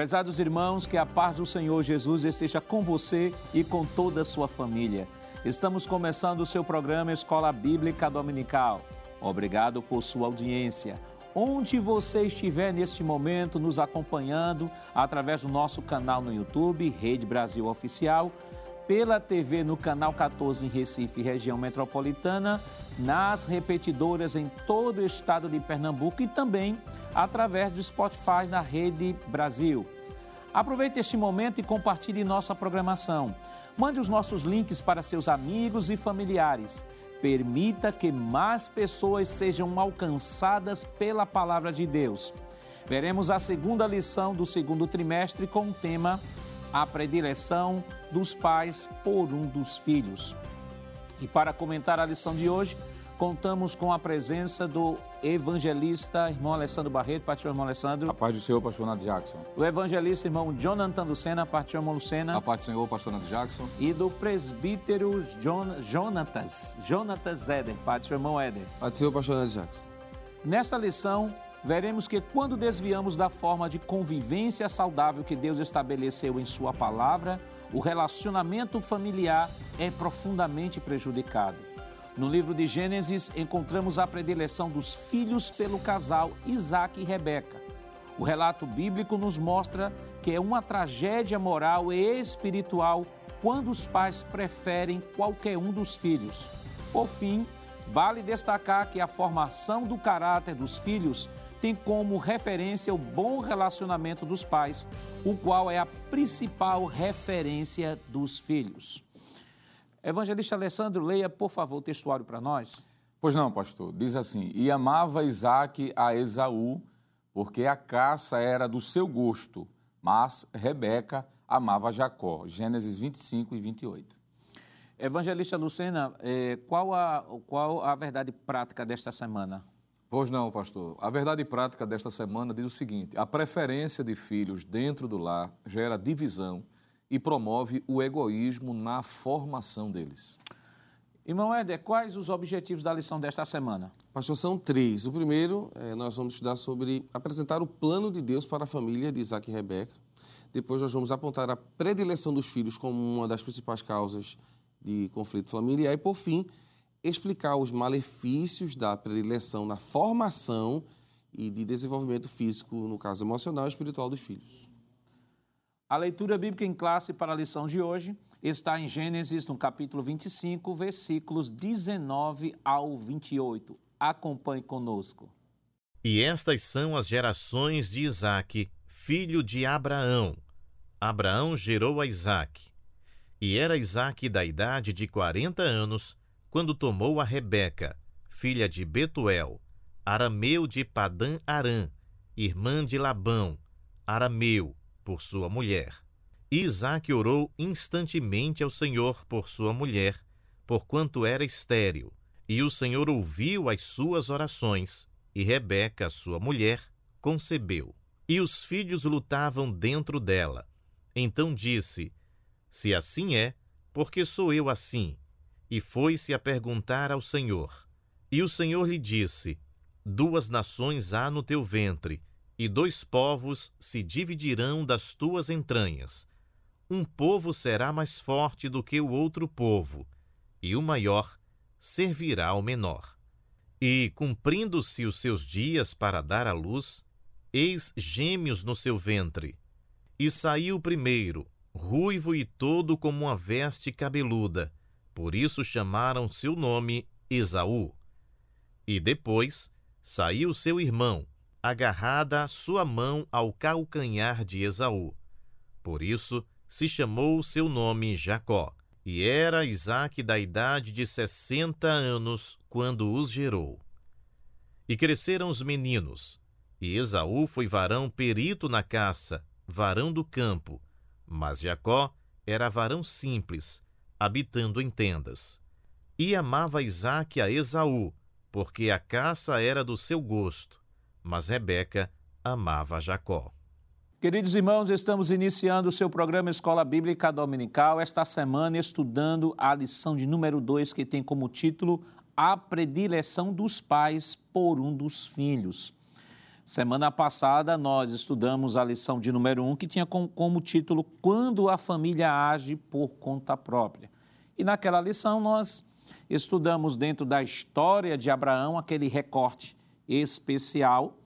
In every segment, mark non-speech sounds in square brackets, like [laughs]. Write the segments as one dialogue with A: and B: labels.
A: Prezados irmãos, que a paz do Senhor Jesus esteja com você e com toda a sua família. Estamos começando o seu programa Escola Bíblica Dominical. Obrigado por sua audiência. Onde você estiver neste momento nos acompanhando através do nosso canal no YouTube, Rede Brasil Oficial, pela TV no canal 14 em Recife, região metropolitana, nas repetidoras em todo o estado de Pernambuco e também através do Spotify na Rede Brasil. Aproveite este momento e compartilhe nossa programação. Mande os nossos links para seus amigos e familiares. Permita que mais pessoas sejam alcançadas pela palavra de Deus. Veremos a segunda lição do segundo trimestre com o tema A predileção dos pais por um dos filhos. E para comentar a lição de hoje, contamos com a presença do evangelista irmão Alessandro Barreto, pastor irmão Alessandro.
B: A paz do Senhor, pastor Nando Jackson.
A: Do evangelista irmão Jonathan Lucena, pastor irmão Lucena.
B: A paz do Senhor, pastor Nando Jackson.
A: E do presbítero Jon Jonatas, Jonatas Éder, pastor irmão Éder.
C: Paz do Senhor, pastor Nando Jackson.
A: Nesta lição, veremos que quando desviamos da forma de convivência saudável que Deus estabeleceu em Sua palavra, o relacionamento familiar é profundamente prejudicado. No livro de Gênesis, encontramos a predileção dos filhos pelo casal Isaac e Rebeca. O relato bíblico nos mostra que é uma tragédia moral e espiritual quando os pais preferem qualquer um dos filhos. Por fim, vale destacar que a formação do caráter dos filhos tem como referência o bom relacionamento dos pais, o qual é a principal referência dos filhos. Evangelista Alessandro, leia, por favor, o textuário para nós.
B: Pois não, pastor. Diz assim: E amava Isaac a Esaú, porque a caça era do seu gosto, mas Rebeca amava Jacó. Gênesis 25 e 28.
A: Evangelista Lucena, eh, qual, a, qual a verdade prática desta semana?
D: Pois não, pastor. A verdade prática desta semana diz o seguinte: a preferência de filhos dentro do lar gera divisão e promove o egoísmo na formação deles.
A: Irmão Éder, quais os objetivos da lição desta semana?
C: Pastor, são três. O primeiro, é, nós vamos estudar sobre apresentar o plano de Deus para a família de Isaac e Rebeca. Depois nós vamos apontar a predileção dos filhos como uma das principais causas de conflito familiar. E, por fim, explicar os malefícios da predileção na formação e de desenvolvimento físico, no caso emocional e espiritual dos filhos.
A: A leitura bíblica em classe para a lição de hoje está em Gênesis, no capítulo 25, versículos 19 ao 28. Acompanhe conosco.
E: E estas são as gerações de Isaque, filho de Abraão. Abraão gerou a Isaque. E era Isaque da idade de quarenta anos, quando tomou a Rebeca, filha de Betuel, arameu de Padã Arã, irmã de Labão, arameu, por sua mulher. Isaac orou instantemente ao Senhor por sua mulher, porquanto era estéril, e o Senhor ouviu as suas orações, e Rebeca, sua mulher, concebeu. E os filhos lutavam dentro dela. Então disse: Se assim é, porque sou eu assim? E foi-se a perguntar ao Senhor. E o Senhor lhe disse: Duas nações há no teu ventre, e dois povos se dividirão das tuas entranhas. Um povo será mais forte do que o outro povo, e o maior servirá ao menor. E, cumprindo-se os seus dias para dar à luz, eis gêmeos no seu ventre. E saiu o primeiro, ruivo e todo como uma veste cabeluda, por isso chamaram seu nome Esaú. E depois saiu seu irmão, agarrada sua mão ao calcanhar de Esaú. Por isso se chamou seu nome Jacó. E era Isaque da idade de sessenta anos quando os gerou. E cresceram os meninos, e Esaú foi varão perito na caça, varão do campo, mas Jacó era varão simples, habitando em tendas. E amava Isaque a Esaú, porque a caça era do seu gosto, mas Rebeca amava Jacó.
A: Queridos irmãos, estamos iniciando o seu programa Escola Bíblica Dominical, esta semana estudando a lição de número 2, que tem como título A Predileção dos Pais por um dos Filhos. Semana passada nós estudamos a lição de número 1, um, que tinha como, título Quando a família age por conta própria. E naquela lição nós estudamos dentro da história de Abraão aquele recorte especial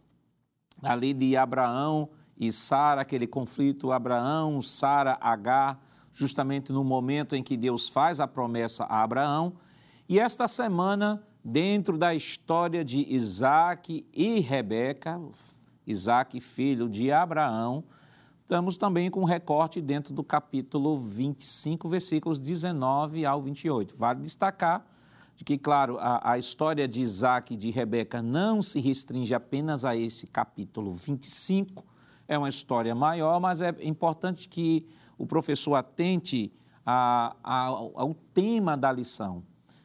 A: ali de Abraão e Sara, aquele conflito Abraão, Sara, Agar, justamente no momento em que Deus faz a promessa a Abraão. E esta semana dentro da história de Isaac e Rebeca, Isaac, filho de Abraão, estamos também com um recorte dentro do capítulo 25, versículos 19 ao 28. Vale destacar de que, claro, a, a história de Isaac e de Rebeca não se restringe apenas a esse capítulo 25, é uma história maior, mas é importante que o professor atente a, a, ao tema da lição.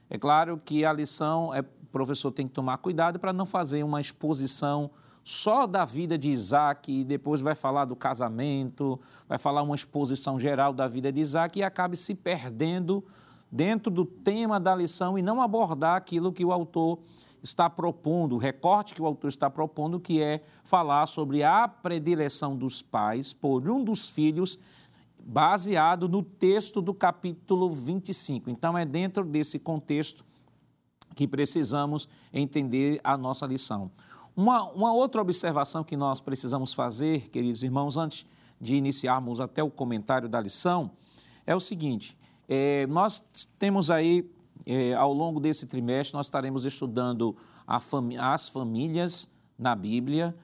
A: É claro que a lição, é, o professor tem que tomar cuidado para não fazer uma exposição só da vida de Isaac e depois vai falar do casamento, vai falar uma exposição geral da vida de Isaac e acabe se perdendo dentro do tema da lição e não abordar aquilo que o autor está propondo, o recorte que o autor está propondo, que é falar sobre a predileção dos pais por um dos filhos baseado no texto do capítulo 25. Então, é dentro desse contexto que precisamos entender a nossa lição. Uma, uma outra observação que nós precisamos fazer, queridos irmãos, antes de iniciarmos até o comentário da lição, é o seguinte: é, nós temos aí, é, ao longo desse trimestre, nós estaremos estudando as famílias na Bíblia,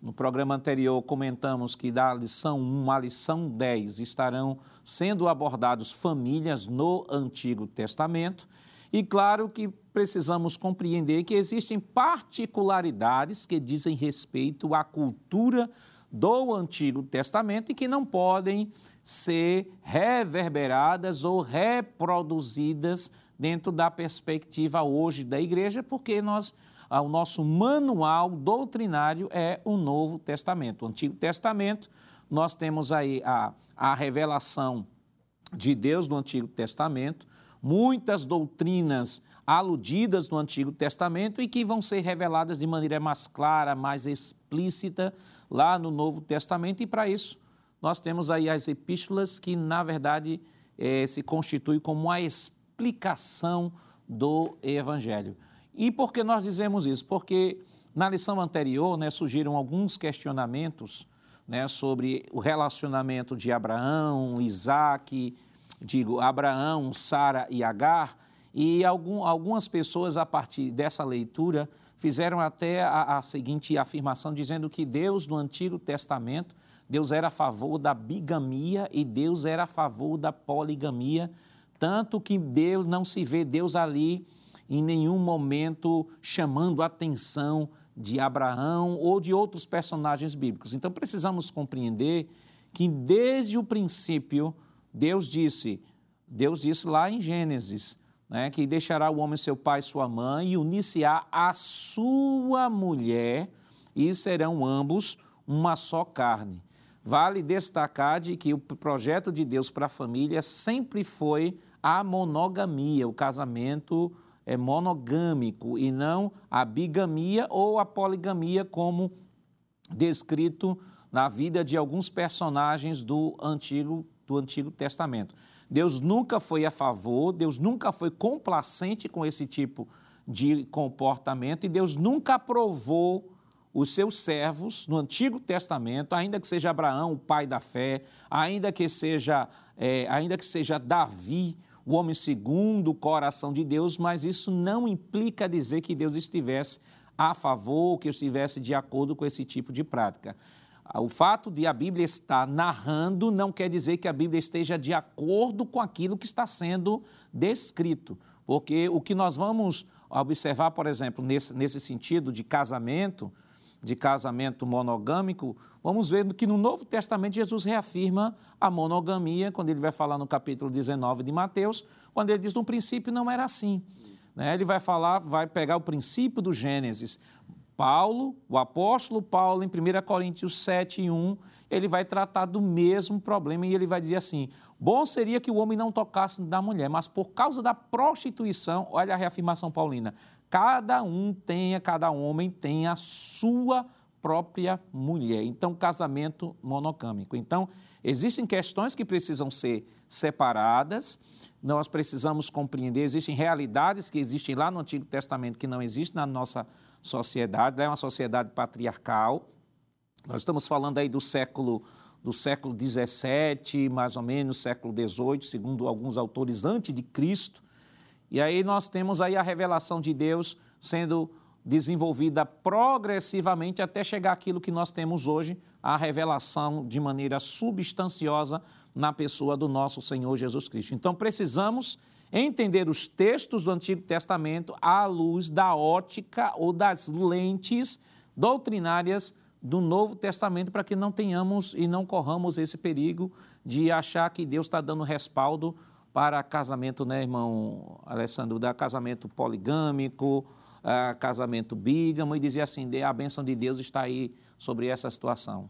A: no programa anterior, comentamos que da lição 1 à lição 10 estarão sendo abordados famílias no Antigo Testamento. E claro que precisamos compreender que existem particularidades que dizem respeito à cultura do Antigo Testamento e que não podem ser reverberadas ou reproduzidas dentro da perspectiva hoje da igreja, porque nós o nosso manual doutrinário é o Novo Testamento. O Antigo Testamento, nós temos aí a, a revelação de Deus no Antigo Testamento, muitas doutrinas aludidas no Antigo Testamento e que vão ser reveladas de maneira mais clara, mais explícita lá no Novo Testamento, e para isso nós temos aí as epístolas que, na verdade, eh, se constituem como a explicação do Evangelho. E por que nós dizemos isso? Porque na lição anterior né, surgiram alguns questionamentos né, sobre o relacionamento de Abraão, Isaac, digo, Abraão, Sara e Agar, e algum, algumas pessoas, a partir dessa leitura, fizeram até a, a seguinte afirmação, dizendo que Deus, no Antigo Testamento, Deus era a favor da bigamia e Deus era a favor da poligamia, tanto que Deus não se vê Deus ali em nenhum momento chamando a atenção de Abraão ou de outros personagens bíblicos. Então precisamos compreender que desde o princípio Deus disse, Deus disse lá em Gênesis, né, que deixará o homem seu pai e sua mãe e unir-se-á a sua mulher e serão ambos uma só carne. Vale destacar de que o projeto de Deus para a família sempre foi a monogamia, o casamento é monogâmico e não a bigamia ou a poligamia, como descrito na vida de alguns personagens do Antigo, do Antigo Testamento. Deus nunca foi a favor, Deus nunca foi complacente com esse tipo de comportamento e Deus nunca aprovou os seus servos no Antigo Testamento, ainda que seja Abraão, o pai da fé, ainda que seja, é, ainda que seja Davi, o homem segundo o coração de Deus, mas isso não implica dizer que Deus estivesse a favor, que estivesse de acordo com esse tipo de prática. O fato de a Bíblia estar narrando não quer dizer que a Bíblia esteja de acordo com aquilo que está sendo descrito, porque o que nós vamos observar, por exemplo, nesse, nesse sentido de casamento, de casamento monogâmico, vamos ver que no Novo Testamento Jesus reafirma a monogamia, quando ele vai falar no capítulo 19 de Mateus, quando ele diz no princípio não era assim. Né? Ele vai falar, vai pegar o princípio do Gênesis. Paulo, o apóstolo Paulo, em 1 Coríntios 7, 1, ele vai tratar do mesmo problema e ele vai dizer assim: bom seria que o homem não tocasse da mulher, mas por causa da prostituição, olha a reafirmação paulina, cada um tenha, cada homem tenha a sua própria mulher. Então, casamento monogâmico. Então, existem questões que precisam ser separadas, nós precisamos compreender, existem realidades que existem lá no Antigo Testamento que não existem na nossa sociedade, é uma sociedade patriarcal. Nós estamos falando aí do século do século 17, mais ou menos, século 18, segundo alguns autores antes de Cristo. E aí nós temos aí a revelação de Deus sendo desenvolvida progressivamente até chegar àquilo que nós temos hoje, a revelação de maneira substanciosa na pessoa do nosso Senhor Jesus Cristo. Então precisamos entender os textos do Antigo Testamento à luz da ótica ou das lentes doutrinárias do Novo Testamento para que não tenhamos e não corramos esse perigo de achar que Deus está dando respaldo para casamento, né, irmão Alessandro, da casamento poligâmico, uh, casamento bígamo e dizer assim, a bênção de Deus está aí sobre essa situação.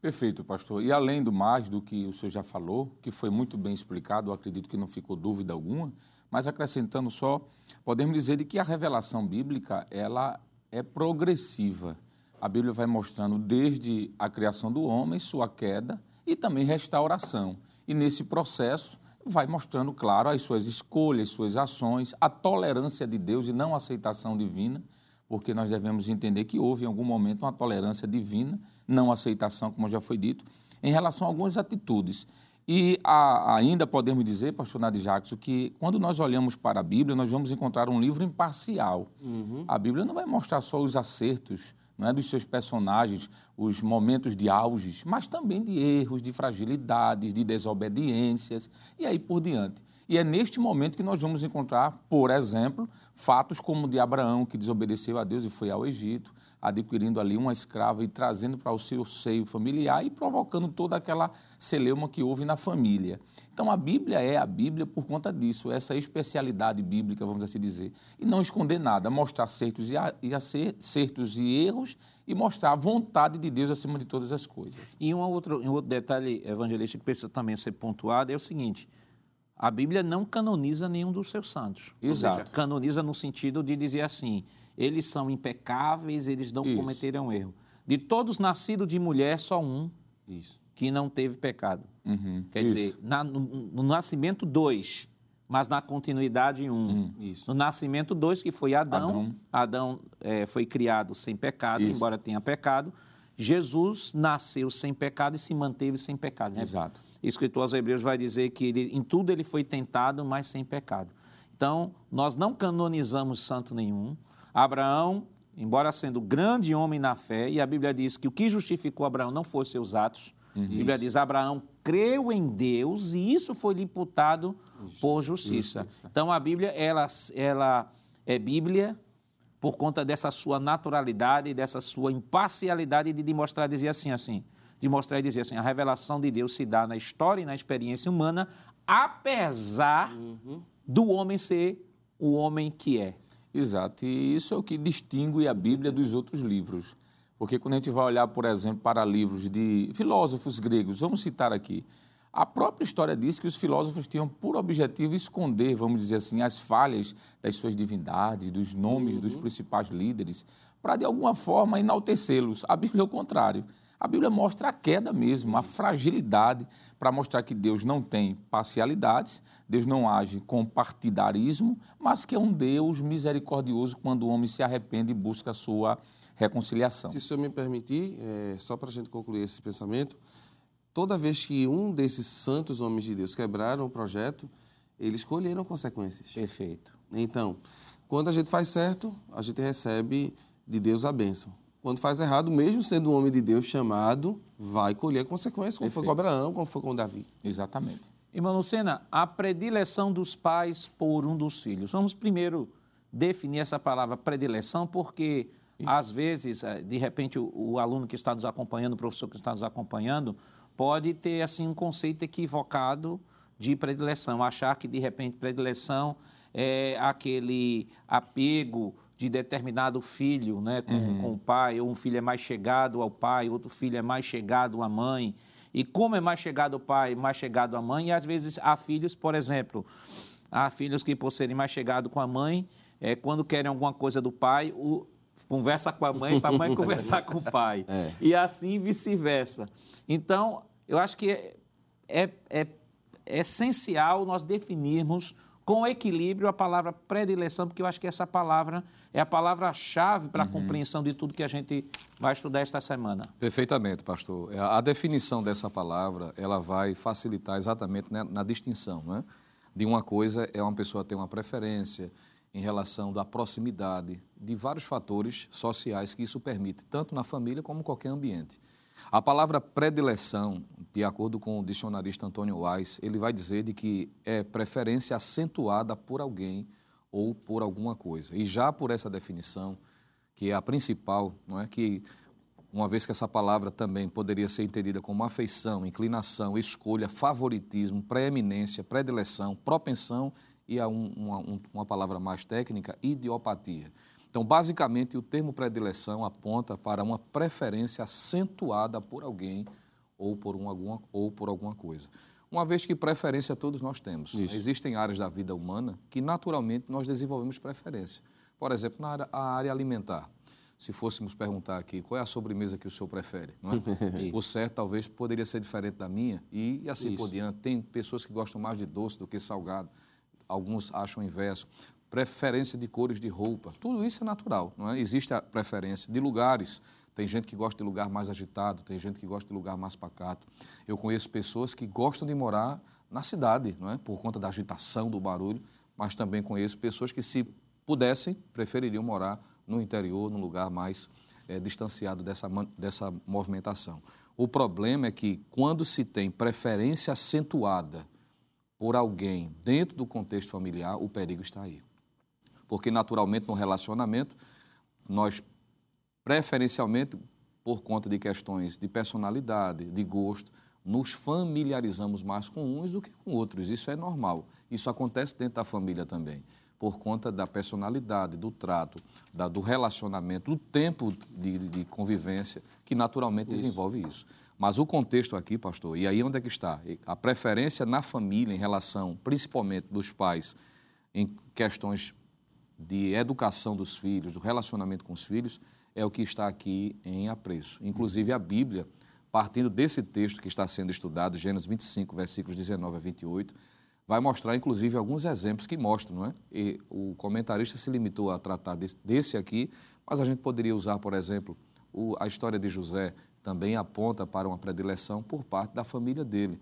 B: Perfeito, pastor. E além do mais do que o senhor já falou, que foi muito bem explicado, eu acredito que não ficou dúvida alguma, mas acrescentando só, podemos dizer de que a revelação bíblica, ela é progressiva. A Bíblia vai mostrando desde a criação do homem, sua queda e também restauração. E nesse processo, vai mostrando, claro, as suas escolhas, suas ações, a tolerância de Deus e não a aceitação divina, porque nós devemos entender que houve em algum momento uma tolerância divina, não aceitação, como já foi dito, em relação a algumas atitudes. E a, ainda podemos dizer, pastor Nadir Jackson, que quando nós olhamos para a Bíblia, nós vamos encontrar um livro imparcial. Uhum. A Bíblia não vai mostrar só os acertos não é, dos seus personagens, os momentos de auges, mas também de erros, de fragilidades, de desobediências e aí por diante. E é neste momento que nós vamos encontrar, por exemplo, fatos como o de Abraão, que desobedeceu a Deus e foi ao Egito, adquirindo ali uma escrava e trazendo para o seu seio familiar e provocando toda aquela celeuma que houve na família. Então a Bíblia é a Bíblia por conta disso, essa especialidade bíblica, vamos assim dizer. E não esconder nada, mostrar certos e, acertos e erros e mostrar a vontade de Deus acima de todas as coisas.
A: E um outro, um outro detalhe evangelista que precisa também ser pontuado é o seguinte: a Bíblia não canoniza nenhum dos seus santos.
B: Exato.
A: Seja, canoniza no sentido de dizer assim: eles são impecáveis, eles não Isso. cometeram erro. De todos nascidos de mulher, só um Isso. que não teve pecado. Uhum. Quer Isso. dizer, na, no, no, nascimento, dois, mas na continuidade, um. Hum. No nascimento, dois, que foi Adão. Adão, Adão é, foi criado sem pecado, embora tenha pecado. Jesus nasceu sem pecado e se manteve sem pecado. Né?
B: Exato.
A: O escritor aos Hebreus vai dizer que ele, em tudo ele foi tentado, mas sem pecado. Então, nós não canonizamos santo nenhum. Abraão, embora sendo grande homem na fé, e a Bíblia diz que o que justificou Abraão não foram seus atos. Uhum. A Bíblia diz: Abraão creu em Deus e isso foi lhe imputado por justiça. justiça. Então, a Bíblia, ela, ela é Bíblia por conta dessa sua naturalidade, dessa sua imparcialidade de demonstrar dizer assim, assim, de mostrar e dizer assim, a revelação de Deus se dá na história e na experiência humana, apesar uhum. do homem ser o homem que é.
B: Exato, e isso é o que distingue a Bíblia dos outros livros. Porque quando a gente vai olhar, por exemplo, para livros de filósofos gregos, vamos citar aqui, a própria história diz que os filósofos tinham por objetivo esconder, vamos dizer assim, as falhas das suas divindades, dos nomes uhum. dos principais líderes, para de alguma forma enaltecê-los. A Bíblia é o contrário. A Bíblia mostra a queda mesmo, a fragilidade, para mostrar que Deus não tem parcialidades, Deus não age com partidarismo, mas que é um Deus misericordioso quando o homem se arrepende e busca a sua reconciliação.
C: Se o senhor me permitir, é, só para a gente concluir esse pensamento, toda vez que um desses santos homens de Deus quebraram o projeto, eles colheram consequências.
A: Perfeito.
C: Então, quando a gente faz certo, a gente recebe de Deus a bênção. Quando faz errado, mesmo sendo um homem de Deus chamado, vai colher consequências, como Perfeito. foi com Abraão, como foi com Davi.
B: Exatamente.
A: Irmão Lucena, a predileção dos pais por um dos filhos. Vamos primeiro definir essa palavra predileção, porque Isso. às vezes, eh, de repente, o, o aluno que está nos acompanhando, o professor que está nos acompanhando, pode ter assim um conceito equivocado de predileção, achar que de repente predileção é aquele apego de determinado filho né, com, uhum. com o pai, ou um filho é mais chegado ao pai, outro filho é mais chegado à mãe. E como é mais chegado ao pai, mais chegado à mãe, e às vezes há filhos, por exemplo, há filhos que por serem mais chegados com a mãe, é, quando querem alguma coisa do pai, o, conversa com a mãe para a mãe [laughs] conversar com o pai.
C: É.
A: E assim vice-versa. Então, eu acho que é, é, é essencial nós definirmos com equilíbrio a palavra predileção, porque eu acho que essa palavra é a palavra-chave para a compreensão de tudo que a gente vai estudar esta semana.
D: Perfeitamente, pastor. É, A definição dessa palavra, ela vai facilitar exatamente né, na distinção, né? De uma coisa é uma pessoa ter uma preferência em relação da proximidade, de vários fatores sociais que isso permite, tanto na família como em qualquer ambiente. A palavra predileção, de acordo com o dicionarista Antônio Weiss, ele vai dizer de que é preferência acentuada por alguém ou por alguma coisa. E já por essa definição, que é a principal, não é que uma vez que essa palavra também poderia ser entendida como afeição, inclinação, escolha, favoritismo, preeminência, predileção, propensão e a um- uma, um- uma palavra mais técnica, idiopatia. Então, basicamente, o termo predileção aponta para uma preferência acentuada por alguém ou por, um, alguma, ou por alguma coisa. Uma vez que preferência todos nós temos. Existem áreas da vida humana que, naturalmente, nós desenvolvemos preferência. Por exemplo, na área, área alimentar. Se fôssemos perguntar aqui qual é a sobremesa que o senhor prefere, é? [laughs] o certo talvez poderia ser diferente da minha e, e assim por diante. Tem pessoas que gostam mais de doce do que salgado, alguns acham o inverso. Preferência de cores de roupa, tudo isso é natural, não é? Existe a preferência de lugares. Tem gente que gosta de lugar mais agitado, tem gente que gosta de lugar mais pacato. Eu conheço pessoas que gostam de morar na cidade, não é? Por conta da agitação, do barulho, mas também conheço pessoas que, se pudessem, prefeririam morar no interior, num lugar mais eh, distanciado dessa, dessa movimentação. O problema é que, quando se tem preferência acentuada por alguém dentro do contexto familiar, o perigo está aí. Porque, naturalmente, no relacionamento, nós, preferencialmente, por conta de questões de personalidade, de gosto, nos familiarizamos mais com uns do que com outros. Isso é normal. Isso acontece dentro da família também, por conta da personalidade, do trato, da- do relacionamento, do tempo de, de convivência, que naturalmente desenvolve isso. Mas o contexto aqui, pastor, e aí onde é que está? A preferência na família em relação, principalmente dos pais, em questões de educação dos filhos, do relacionamento com os filhos, é o que está aqui em apreço. Inclusive a Bíblia, partindo desse texto que está sendo estudado, Gênesis 25, versículos 19 a 28, vai mostrar inclusive alguns exemplos que mostram, não é? E o comentarista se limitou a tratar desse, aqui, mas a gente poderia usar, por exemplo, a história de José também aponta para uma predileção por parte da família dele.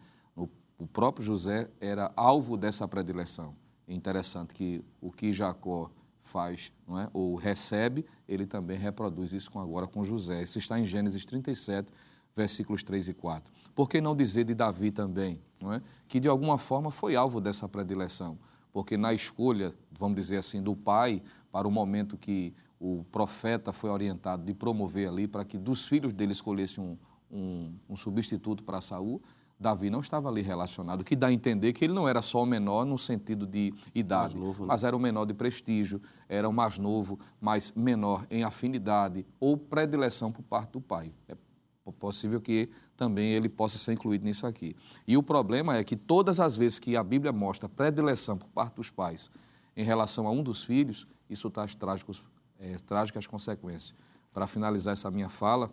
D: O próprio José era alvo dessa predileção. É interessante que o que Jacó faz, é? ou recebe, ele também reproduz isso com, agora com José. Isso está em Gênesis 37, versículos 3 e 4. Por que não dizer de Davi também, é? que de alguma forma foi alvo dessa predileção? Porque na escolha, vamos dizer assim, do pai, para o momento que o profeta foi orientado de promover ali, para que dos filhos dele escolhesse um, um, um substituto para Saul, Davi não estava ali relacionado, o que dá a entender que ele não era só o menor no sentido de idade, mas era o menor de prestígio, era o mais novo, mas menor em afinidade ou predileção por parte do pai. É possível que também ele possa ser incluído nisso aqui. E o problema é que todas as vezes que a Bíblia mostra predileção por parte dos pais em relação a um dos filhos, isso traz trágicos, é, trágicas consequências. Para finalizar essa minha fala,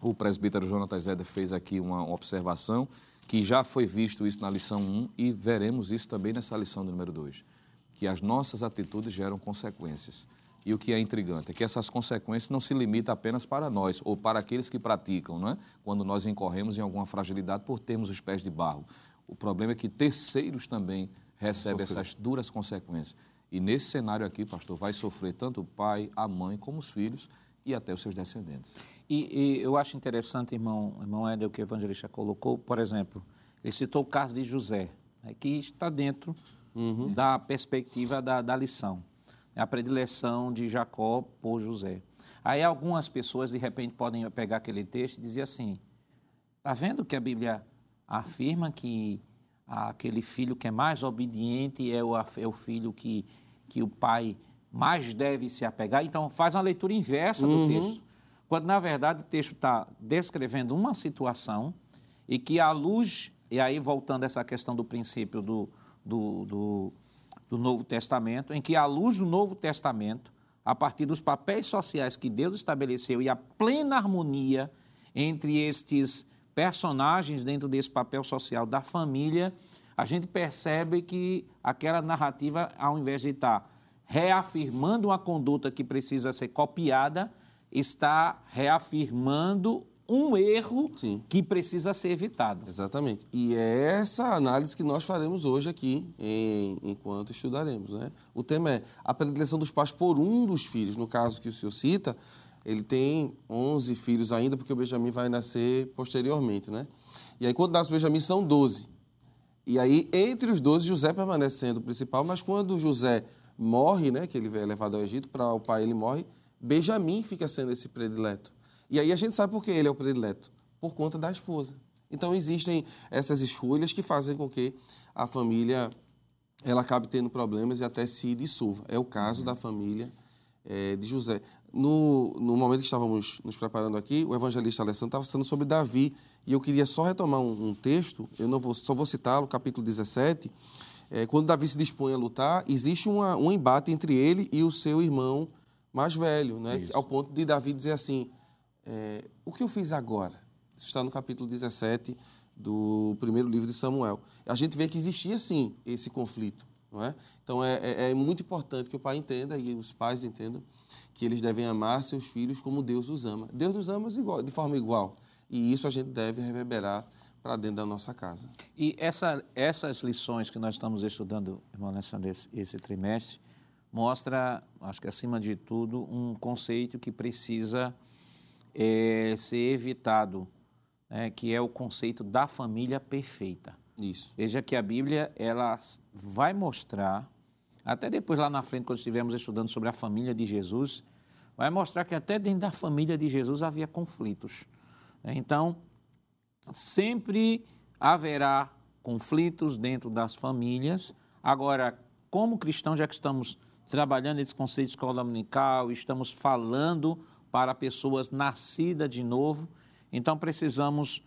D: o presbítero Jonathan Zeder fez aqui uma observação que já foi visto isso na lição 1 e veremos isso também nessa lição do número 2, que as nossas atitudes geram consequências. E o que é intrigante é que essas consequências não se limitam apenas para nós ou para aqueles que praticam, não é? quando nós incorremos em alguma fragilidade por termos os pés de barro. O problema é que terceiros também recebem essas duras consequências. E nesse cenário aqui, pastor, vai sofrer tanto o pai, a mãe, como os filhos e até os seus descendentes.
A: E, e eu acho interessante, irmão, irmão Éder, o que o evangelista colocou, por exemplo, ele citou o caso de José, né, que está dentro da perspectiva da, da lição, a predileção de Jacó por José. Aí algumas pessoas, de repente, podem pegar aquele texto e dizer assim, está vendo que a Bíblia afirma que aquele filho que é mais obediente é o, é o filho que, que o pai mais deve se apegar? Então, faz uma leitura inversa do texto quando na verdade o texto está descrevendo uma situação e que à luz, e aí voltando a essa questão do princípio do, do, do, do Novo Testamento, em que à luz do Novo Testamento, a partir dos papéis sociais que Deus estabeleceu e a plena harmonia entre estes personagens dentro desse papel social da família, a gente percebe que aquela narrativa, ao invés de estar reafirmando uma conduta que precisa ser copiada, está reafirmando um erro
C: Sim.
A: que precisa ser evitado.
C: Exatamente. E é essa análise que nós faremos hoje aqui, em- enquanto estudaremos. Né? O tema é a predileção dos pais por um dos filhos. No caso que o senhor cita, ele tem 11 filhos ainda, porque o Benjamin vai nascer posteriormente. Né? E aí, quando nasce o Benjamin, são 12. E aí, entre os 12, José permanece sendo o principal, mas quando José morre, né, que ele é levado ao Egito, para o pai ele morre, Benjamim fica sendo esse predileto. E aí a gente sabe por que ele é o predileto, por conta da esposa. Então existem essas escolhas que fazem com que a família ela acabe tendo problemas e até se dissolva. É o caso da família eh, de José. No, no momento que estávamos nos preparando aqui, o evangelista Alessandro estava falando sobre Davi, e eu queria só retomar um, um texto, eu não vou, só vou citá-lo, capítulo 17, eh, quando Davi se dispõe a lutar, existe uma, um embate entre ele e o seu irmão mais velho, né?
B: Isso.
C: ao ponto de Davi dizer assim, eh, o que eu fiz agora? Isso está no capítulo 17 do primeiro livro de Samuel. A gente vê que existia, sim, esse conflito. Não é? Então, é, é- é muito importante que o pai entenda e os pais entendam que eles devem amar seus filhos como Deus os ama. Deus os ama de forma igual. E isso a gente deve reverberar para dentro da nossa casa.
A: E essa, essas lições que nós estamos estudando, irmão Alessandro, esse, esse trimestre, mostra, acho que acima de tudo, um conceito que precisa eh, ser evitado, né, que é o conceito da família perfeita.
C: Isso.
A: Veja que a Bíblia ela vai mostrar, até depois lá na frente, quando estivermos estudando sobre a família de Jesus, vai mostrar que até dentro da família de Jesus havia conflitos. né? Então, sempre haverá conflitos dentro das famílias. Agora, como cristãos, já que estamos trabalhando esse conceito de escola dominical, estamos falando para pessoas nascidas de novo, então precisamos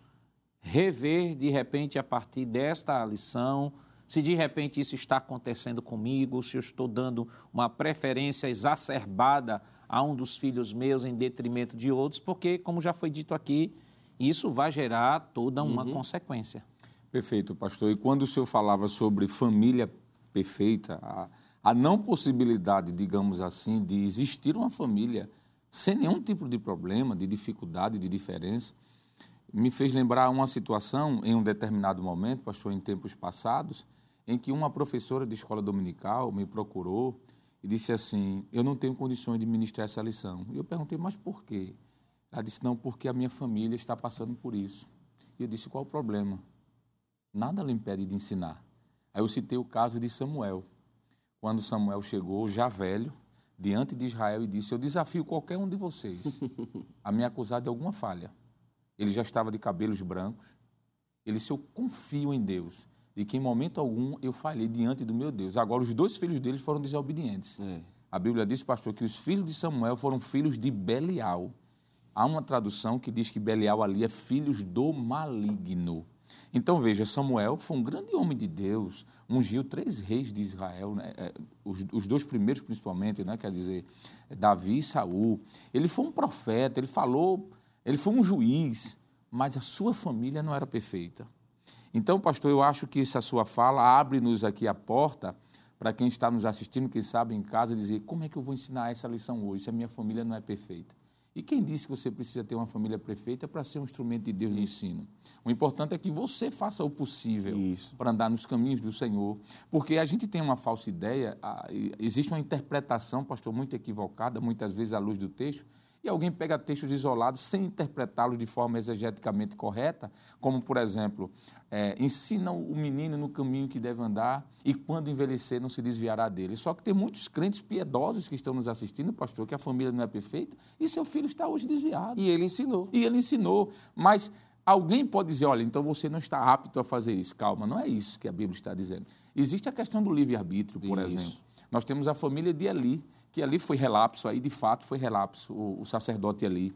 A: rever de repente a partir desta lição, se de repente isso está acontecendo comigo, se eu estou dando uma preferência exacerbada a um dos filhos meus em detrimento de outros, porque, como já foi dito aqui, isso vai gerar toda uma consequência.
B: Perfeito, pastor. E quando o senhor falava sobre família perfeita, a, a não possibilidade, digamos assim, de existir uma família sem nenhum tipo de problema, de dificuldade, de diferença, me fez lembrar uma situação em um determinado momento, pastor, em tempos passados, em que uma professora de escola dominical me procurou e disse assim: Eu não tenho condições de ministrar essa lição. E eu perguntei, mas por quê? Ela disse: Não, porque a minha família está passando por isso. E eu disse: Qual o problema? Nada lhe impede de ensinar. Aí eu citei o caso de Samuel. Quando Samuel chegou, já velho, diante de Israel e disse: Eu desafio qualquer um de vocês a me acusar de alguma falha. Ele já estava de cabelos brancos. Ele disse: Eu confio em Deus, de que em momento algum eu falhei diante do meu Deus. Agora, os dois filhos deles foram desobedientes.
C: É.
B: A Bíblia diz, pastor, que os filhos de Samuel foram filhos de Belial. Há uma tradução que diz que Belial ali é filhos do maligno. Então veja, Samuel foi um grande homem de Deus, ungiu três reis de Israel, né? é, os, os dois primeiros principalmente, né? quer dizer, Davi e Saul. Ele foi um profeta, ele falou, ele foi um juiz, mas a sua família não era perfeita. Então, pastor, eu acho que essa sua fala abre-nos aqui a porta para quem está nos assistindo, quem sabe em casa, dizer como é que eu vou ensinar essa lição hoje se a minha família não é perfeita. E quem disse que você precisa ter uma família perfeita para ser um instrumento de Deus no ensino? O importante é que você faça o possível
C: Isso.
B: para andar nos caminhos do Senhor, porque a gente tem uma falsa ideia, existe uma interpretação, pastor, muito equivocada, muitas vezes à luz do texto, e alguém pega textos isolados sem interpretá-los de forma exegeticamente correta, como, por exemplo, é, ensina o menino no caminho que deve andar e quando envelhecer não se desviará dele. Só que tem muitos crentes piedosos que estão nos assistindo, pastor, que a família não é perfeita e seu filho está hoje desviado.
C: E ele ensinou.
B: E ele ensinou, mas alguém pode dizer, olha, então você não está apto a fazer isso. Calma, não é isso que a Bíblia está dizendo. Existe a questão do livre-arbítrio, por
C: Isso.
B: exemplo. Nós temos a família de Eli, que ali foi relapso, aí de fato foi relapso, o, o sacerdote Eli.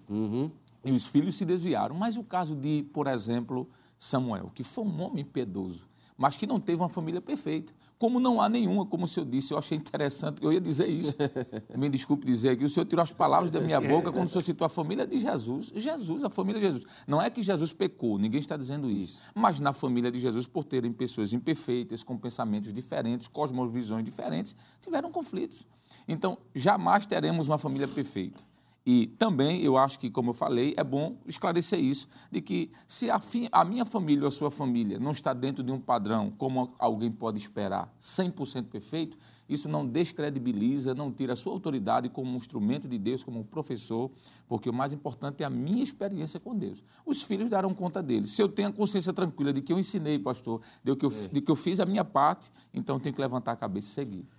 B: E os filhos se desviaram. Mas o caso de, por exemplo, Samuel, que foi um homem piedoso, mas que não teve uma família perfeita. Como não há nenhuma, como o senhor disse, eu achei interessante, eu ia dizer isso. [laughs] Me desculpe dizer aqui, o senhor tirou as palavras da minha [laughs] boca quando o senhor citou a família de Jesus. Jesus, a família de Jesus. Não é que Jesus pecou, ninguém está dizendo isso. Mas na família de Jesus, por terem pessoas imperfeitas, com pensamentos diferentes, cosmovisões diferentes, tiveram conflitos. Então, jamais teremos uma família perfeita. E também eu acho que, como eu falei, é bom esclarecer isso, de que se a, fi, a minha família ou a sua família não está dentro de um padrão, como alguém pode esperar, 100% perfeito, isso não descredibiliza, não tira a sua autoridade como um instrumento de Deus, como um professor, porque o mais importante é a minha experiência com Deus. Os filhos darão conta deles. Se eu tenho a consciência tranquila de que eu ensinei, pastor, de que eu, é. de que eu fiz a minha parte, então eu tenho que levantar a cabeça e seguir.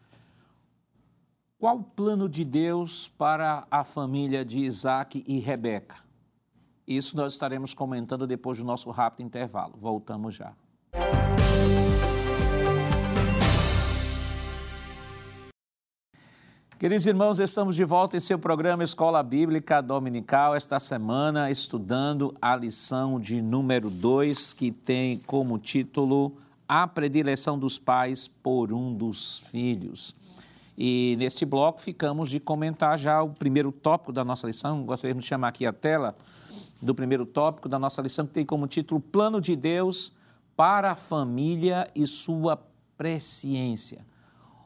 A: Qual o plano de Deus para a família de Isaac e Rebeca? Isso nós estaremos comentando depois do nosso rápido intervalo. Voltamos já. Queridos irmãos, estamos de volta em seu programa Escola Bíblica Dominical, esta semana estudando a lição de número 2, que tem como título A Predileção dos Pais por um dos Filhos. E neste bloco ficamos de comentar já o primeiro tópico da nossa lição. Gostaríamos de chamar aqui a tela do primeiro tópico da nossa lição, que tem como título Plano de Deus para a família e sua presciência.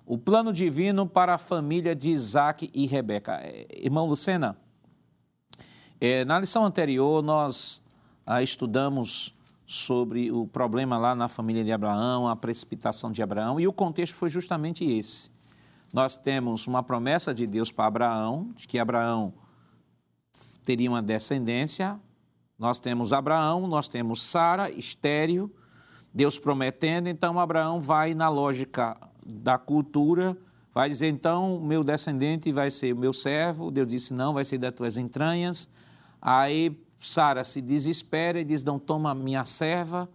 A: O plano divino para a família de Isaac e Rebeca. É, irmão Lucena, é, na lição anterior nós ah, estudamos sobre o problema lá na família de Abraão, a precipitação de Abraão, e o contexto foi justamente esse nós temos uma promessa de Deus para Abraão, de que Abraão teria uma descendência. Nós temos Abraão, nós temos Sara, estéreo, Deus prometendo, então Abraão vai na lógica da cultura, vai dizer, então, meu descendente vai ser o meu servo. Deus disse, não, vai ser das tuas entranhas. Aí Sara se desespera e diz, não, toma minha serva,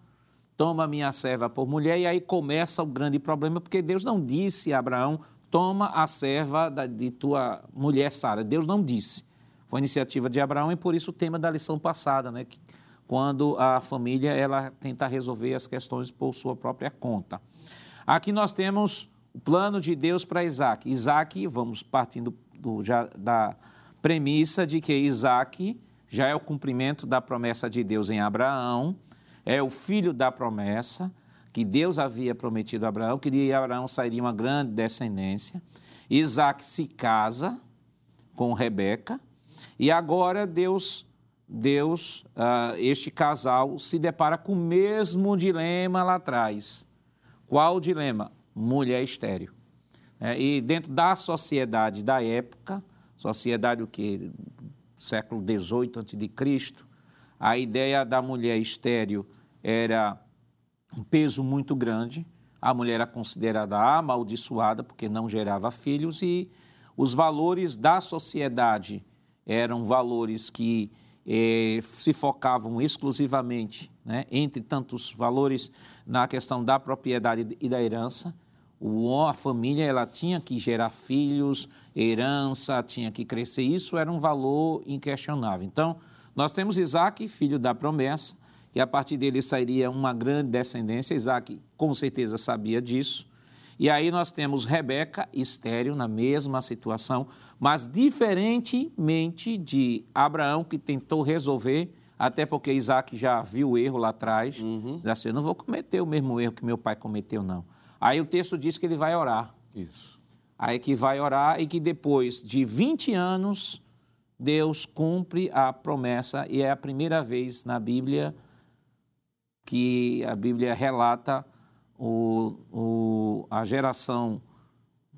A: toma minha serva por mulher. E aí começa o grande problema, porque Deus não disse a Abraão, toma a serva de tua mulher Sara. Deus não disse. Foi iniciativa de Abraão e por isso o tema da lição passada, né? Que, quando a família ela tenta resolver as questões por sua própria conta. Aqui nós temos o plano de Deus para Isaac. Isaac, vamos partindo do, já, da premissa de que Isaac já é o cumprimento da promessa de Deus em Abraão, é o filho da promessa, que Deus havia prometido a Abraão, que de Abraão sairia uma grande descendência. Isaac se casa com Rebeca e agora Deus, Deus, uh, este casal se depara com o mesmo dilema lá atrás. Qual o dilema? Mulher estéreo. É, e dentro da sociedade da época, sociedade o que século XVIII a.C., a ideia da mulher estéreo era um peso muito grande. A mulher era considerada amaldiçoada porque não gerava filhos e os valores da sociedade eram valores que eh, se focavam exclusivamente, né, entre tantos valores, na questão da propriedade e da herança. O, a família ela tinha que gerar filhos, herança, tinha que crescer. Isso era um valor inquestionável. Então, nós temos Isaac, filho da promessa, que a partir dele sairia uma grande descendência. Isaac com certeza sabia disso. E aí nós temos Rebeca estéreo na mesma situação, mas diferentemente de Abraão, que tentou resolver, até porque Isaac já viu o erro lá atrás, uhum. diz assim, eu não vou cometer o mesmo erro que meu pai cometeu, não. Aí o texto diz que ele vai orar.
B: Isso.
A: Aí que vai orar e que depois de 20 anos, Deus cumpre a promessa e é a primeira vez na Bíblia que a Bíblia relata o, o, a geração,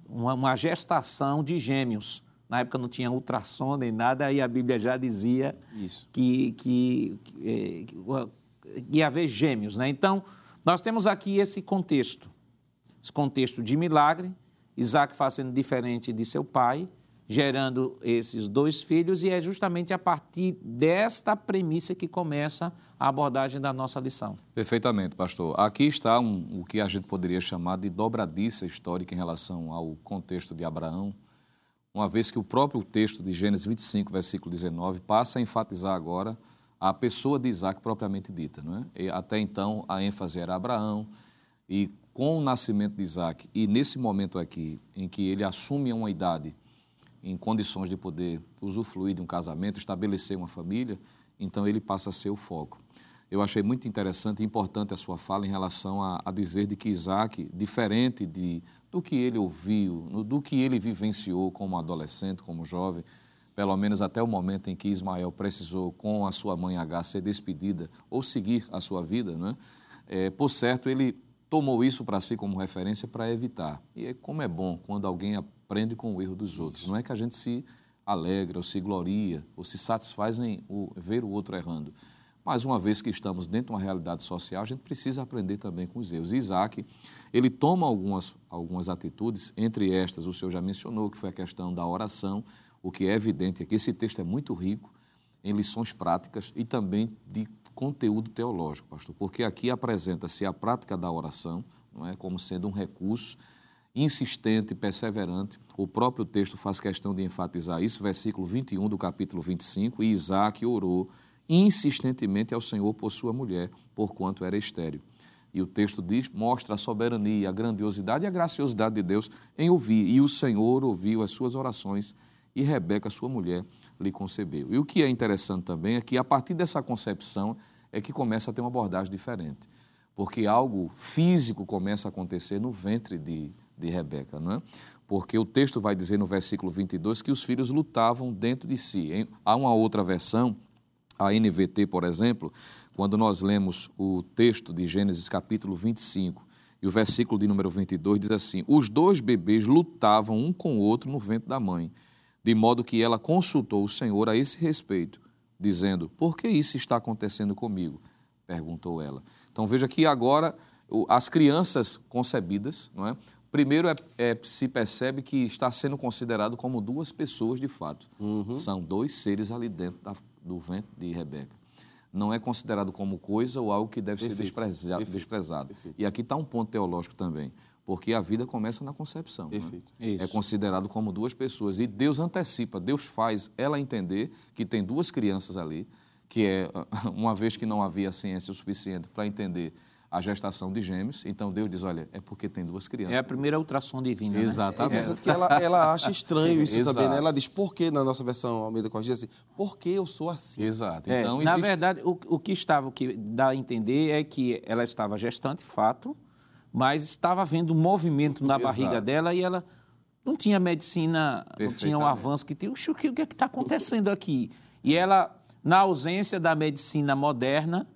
A: uma, uma, gestação de gêmeos. Na época não tinha ultrassom nem nada, aí a Bíblia já dizia
B: Isso.
A: que, que, que, que ia haver gêmeos. Né? Então, nós temos aqui esse contexto, esse contexto de milagre, Isaac fazendo diferente de seu pai, gerando esses dois filhos, e é justamente a partir desta premissa que começa a abordagem da nossa lição.
D: Perfeitamente, pastor. Aqui está um, o que a gente poderia chamar de dobradiça histórica em relação ao contexto de Abraão, uma vez que o próprio texto de Gênesis 25, versículo 19, passa a enfatizar agora a pessoa de Isaac propriamente dita. Não é? E até então, a ênfase era Abraão, E com o nascimento de Isaac, e nesse momento aqui, em que ele assume uma idade em condições de poder usufruir de um casamento, estabelecer uma família, então ele passa a ser o foco. Eu achei muito interessante e importante a sua fala em relação a, a dizer de que Isaac, diferente de, do que ele ouviu, do que ele vivenciou como adolescente, como jovem, pelo menos até o momento em que Ismael precisou, com a sua mãe H, ser despedida ou seguir a sua vida, né? É, por certo, ele tomou isso para si como referência para evitar. E é como é bom quando alguém aprende com o erro dos outros. Não é que a gente se alegra ou se gloria ou se satisfaz em ver o outro errando. Mas uma vez que estamos dentro de uma realidade social, a gente precisa aprender também com os erros. Isaac, ele toma algumas, algumas atitudes, entre estas, o senhor já mencionou, que foi a questão da oração, o que é evidente é que esse texto é muito rico em lições práticas e também de conteúdo teológico, pastor, porque aqui apresenta-se a prática da oração, não é, como sendo um recurso insistente, perseverante. O próprio texto faz questão de enfatizar isso, versículo 21 do capítulo 25, e Isaac orou insistentemente ao Senhor por sua mulher, porquanto era estéril. E o texto diz, mostra a soberania, a grandiosidade e a graciosidade de Deus em ouvir. E o Senhor ouviu as suas orações e Rebeca, sua mulher, lhe concebeu. E o que é interessante também é que a partir dessa concepção é que começa a ter uma abordagem diferente. Porque algo físico começa a acontecer no ventre de, de Rebeca, não é? Porque o texto vai dizer no versículo 22 que os filhos lutavam dentro de si. Há uma outra versão a NVT, por exemplo, quando nós lemos o texto de Gênesis capítulo 25 e o versículo de número 22 diz assim: Os dois bebês lutavam um com o outro no ventre da mãe, de modo que ela consultou o Senhor a esse respeito, dizendo: Por que isso está acontecendo comigo? perguntou ela. Então veja que agora as crianças concebidas, não é? Primeiro é, é, se percebe que está sendo considerado como duas pessoas de fato. Uhum. São dois seres ali dentro da, do ventre de Rebeca. Não é considerado como coisa ou algo que deve Perfeito. ser desprezado. Perfeito. desprezado. Perfeito. E aqui está um ponto teológico também, porque a vida começa na concepção. Né? É considerado como duas pessoas. E Deus antecipa, Deus faz ela entender que tem duas crianças ali, que é, [laughs] uma vez que não havia ciência o suficiente para entender a gestação de gêmeos. Então Deus diz: olha, é porque tem duas crianças.
A: É a primeira ultrassom divina.
D: Né? Exatamente.
C: É interessante que ela, ela acha estranho isso também, né? Ela diz: por que, na nossa versão Almeida Corrigida, assim, por que eu sou assim?
D: Exato.
A: É, então, existe... Na verdade, o, o que estava, o que dá a entender é que ela estava gestante, fato, mas estava havendo um movimento na Exato. barriga dela e ela não tinha medicina, não tinha o um avanço que tem. O que é que está acontecendo aqui? E ela, na ausência da medicina moderna,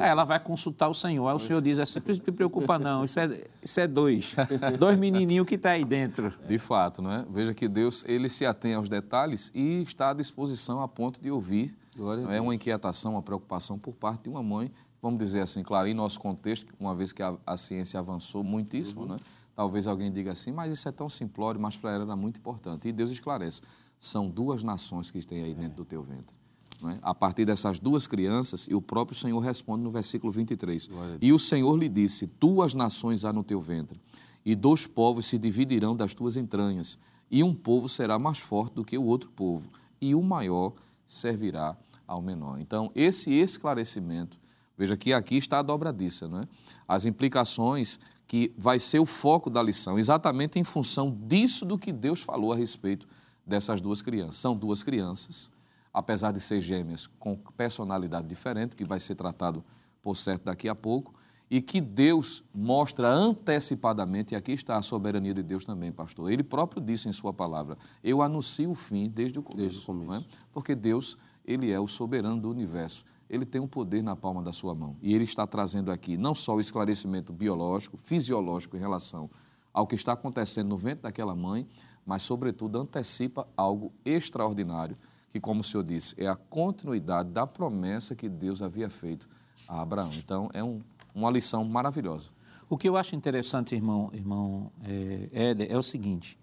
A: Aí ela vai consultar o Senhor. Aí o Senhor diz assim: não se preocupa, não, isso é, isso é dois. [laughs] dois menininhos que estão tá aí dentro.
D: De fato, não é? Veja que Deus ele se atém aos detalhes e está à disposição a ponto de ouvir. Não é uma inquietação, uma preocupação por parte de uma mãe, vamos dizer assim, claro, em nosso contexto, uma vez que a, a ciência avançou muitíssimo, uhum. né? talvez alguém diga assim, mas isso é tão simplório, mas para ela era muito importante. E Deus esclarece: são duas nações que têm aí dentro do teu ventre é? a partir dessas duas crianças, e o próprio Senhor responde no versículo 23. E o Senhor lhe disse: Duas nações há no teu ventre, e dois povos se dividirão das tuas entranhas, e um povo será mais forte do que o outro povo, e o maior servirá ao menor. Então, esse esclarecimento, veja que aqui está a dobradiça, é? As implicações que vai ser o foco da lição, exatamente em função disso do que Deus falou a respeito dessas duas crianças. São duas crianças apesar de ser gêmeas, com personalidade diferente, que vai ser tratado por certo daqui a pouco, e que Deus mostra antecipadamente, e aqui está a soberania de Deus também, pastor. Ele próprio disse em sua palavra: Eu anuncio o fim desde o começo. Desde o começo. É? Porque Deus, ele é o soberano do universo. Ele tem um poder na palma da sua mão. E ele está trazendo aqui não só o esclarecimento biológico, fisiológico em relação ao que está acontecendo no ventre daquela mãe, mas, sobretudo, antecipa algo extraordinário que, como o senhor disse, é a continuidade da promessa que Deus havia feito a Abraão. Então, é um, uma lição maravilhosa.
A: O que eu acho interessante, irmão, irmão é, Éder, é o seguinte: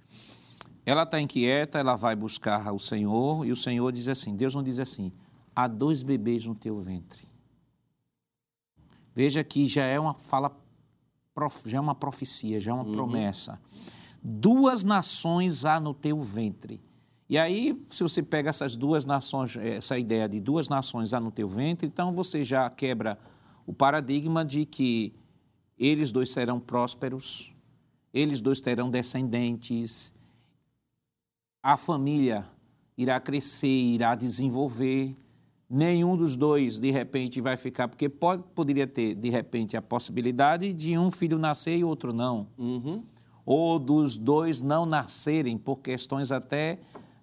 A: ela está inquieta, ela vai buscar o Senhor e o Senhor diz assim: Deus não diz assim, há dois bebês no teu ventre. Veja que já é uma fala, já é uma profecia, já é uma uhum. promessa. Duas nações há no teu ventre. E aí, se você pega essas duas nações, essa ideia de duas nações há no teu ventre, então você já quebra o paradigma de que eles dois serão prósperos, eles dois terão descendentes, a família irá crescer, irá desenvolver. Nenhum dos dois, de repente, vai ficar, porque pode, poderia ter, de repente, a possibilidade de um filho nascer e outro não.
C: Uhum.
A: Ou dos dois não nascerem por questões até,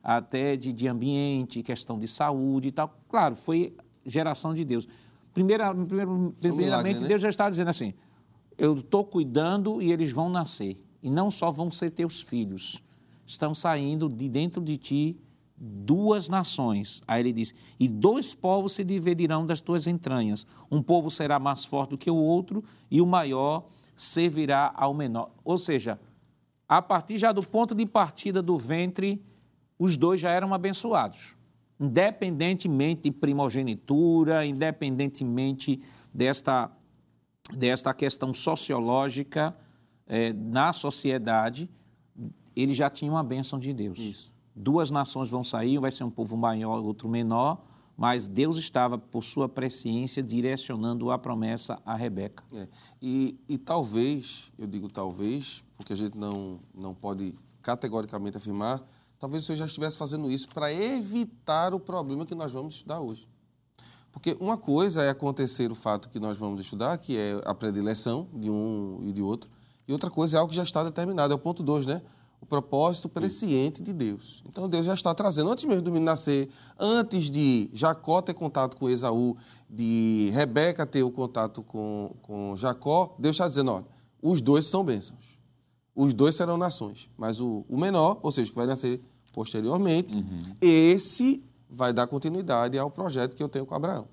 A: até de, de ambiente, questão de saúde e tal. Claro, foi geração de Deus. Primeira, primeiro, primeiramente,
C: né?
A: Deus já está dizendo assim: eu estou cuidando e eles vão nascer. E não só vão ser teus filhos, estão saindo de dentro de ti duas nações. Aí ele diz: e dois povos se dividirão das tuas entranhas. Um povo será mais forte do que o outro, e o maior servirá ao menor. Ou seja, a partir já do ponto de partida do ventre, os dois já eram abençoados. Independentemente de primogenitura, independentemente desta, desta questão sociológica eh, na sociedade, eles já tinham a bênção de Deus.
C: Isso.
A: Duas nações vão sair, um vai ser um povo maior, outro menor, mas Deus estava, por sua presciência, direcionando a promessa a Rebeca.
C: É. E, e talvez, eu digo talvez, porque a gente não, não pode categoricamente afirmar, talvez o Senhor já estivesse fazendo isso para evitar o problema que nós vamos estudar hoje. Porque uma coisa é acontecer o fato que nós vamos estudar, que é a predileção de um e de outro, e outra coisa é algo que já está determinado, é o ponto 2, né? O propósito presciente de Deus. Então Deus já está trazendo, antes mesmo do menino nascer, antes de Jacó ter contato com Esaú, de Rebeca ter o contato com, com Jacó, Deus está dizendo: olha, os dois são bênçãos. Os dois serão nações. Mas o, o menor, ou seja, que vai nascer posteriormente, esse vai dar continuidade ao projeto que eu tenho com Abraão.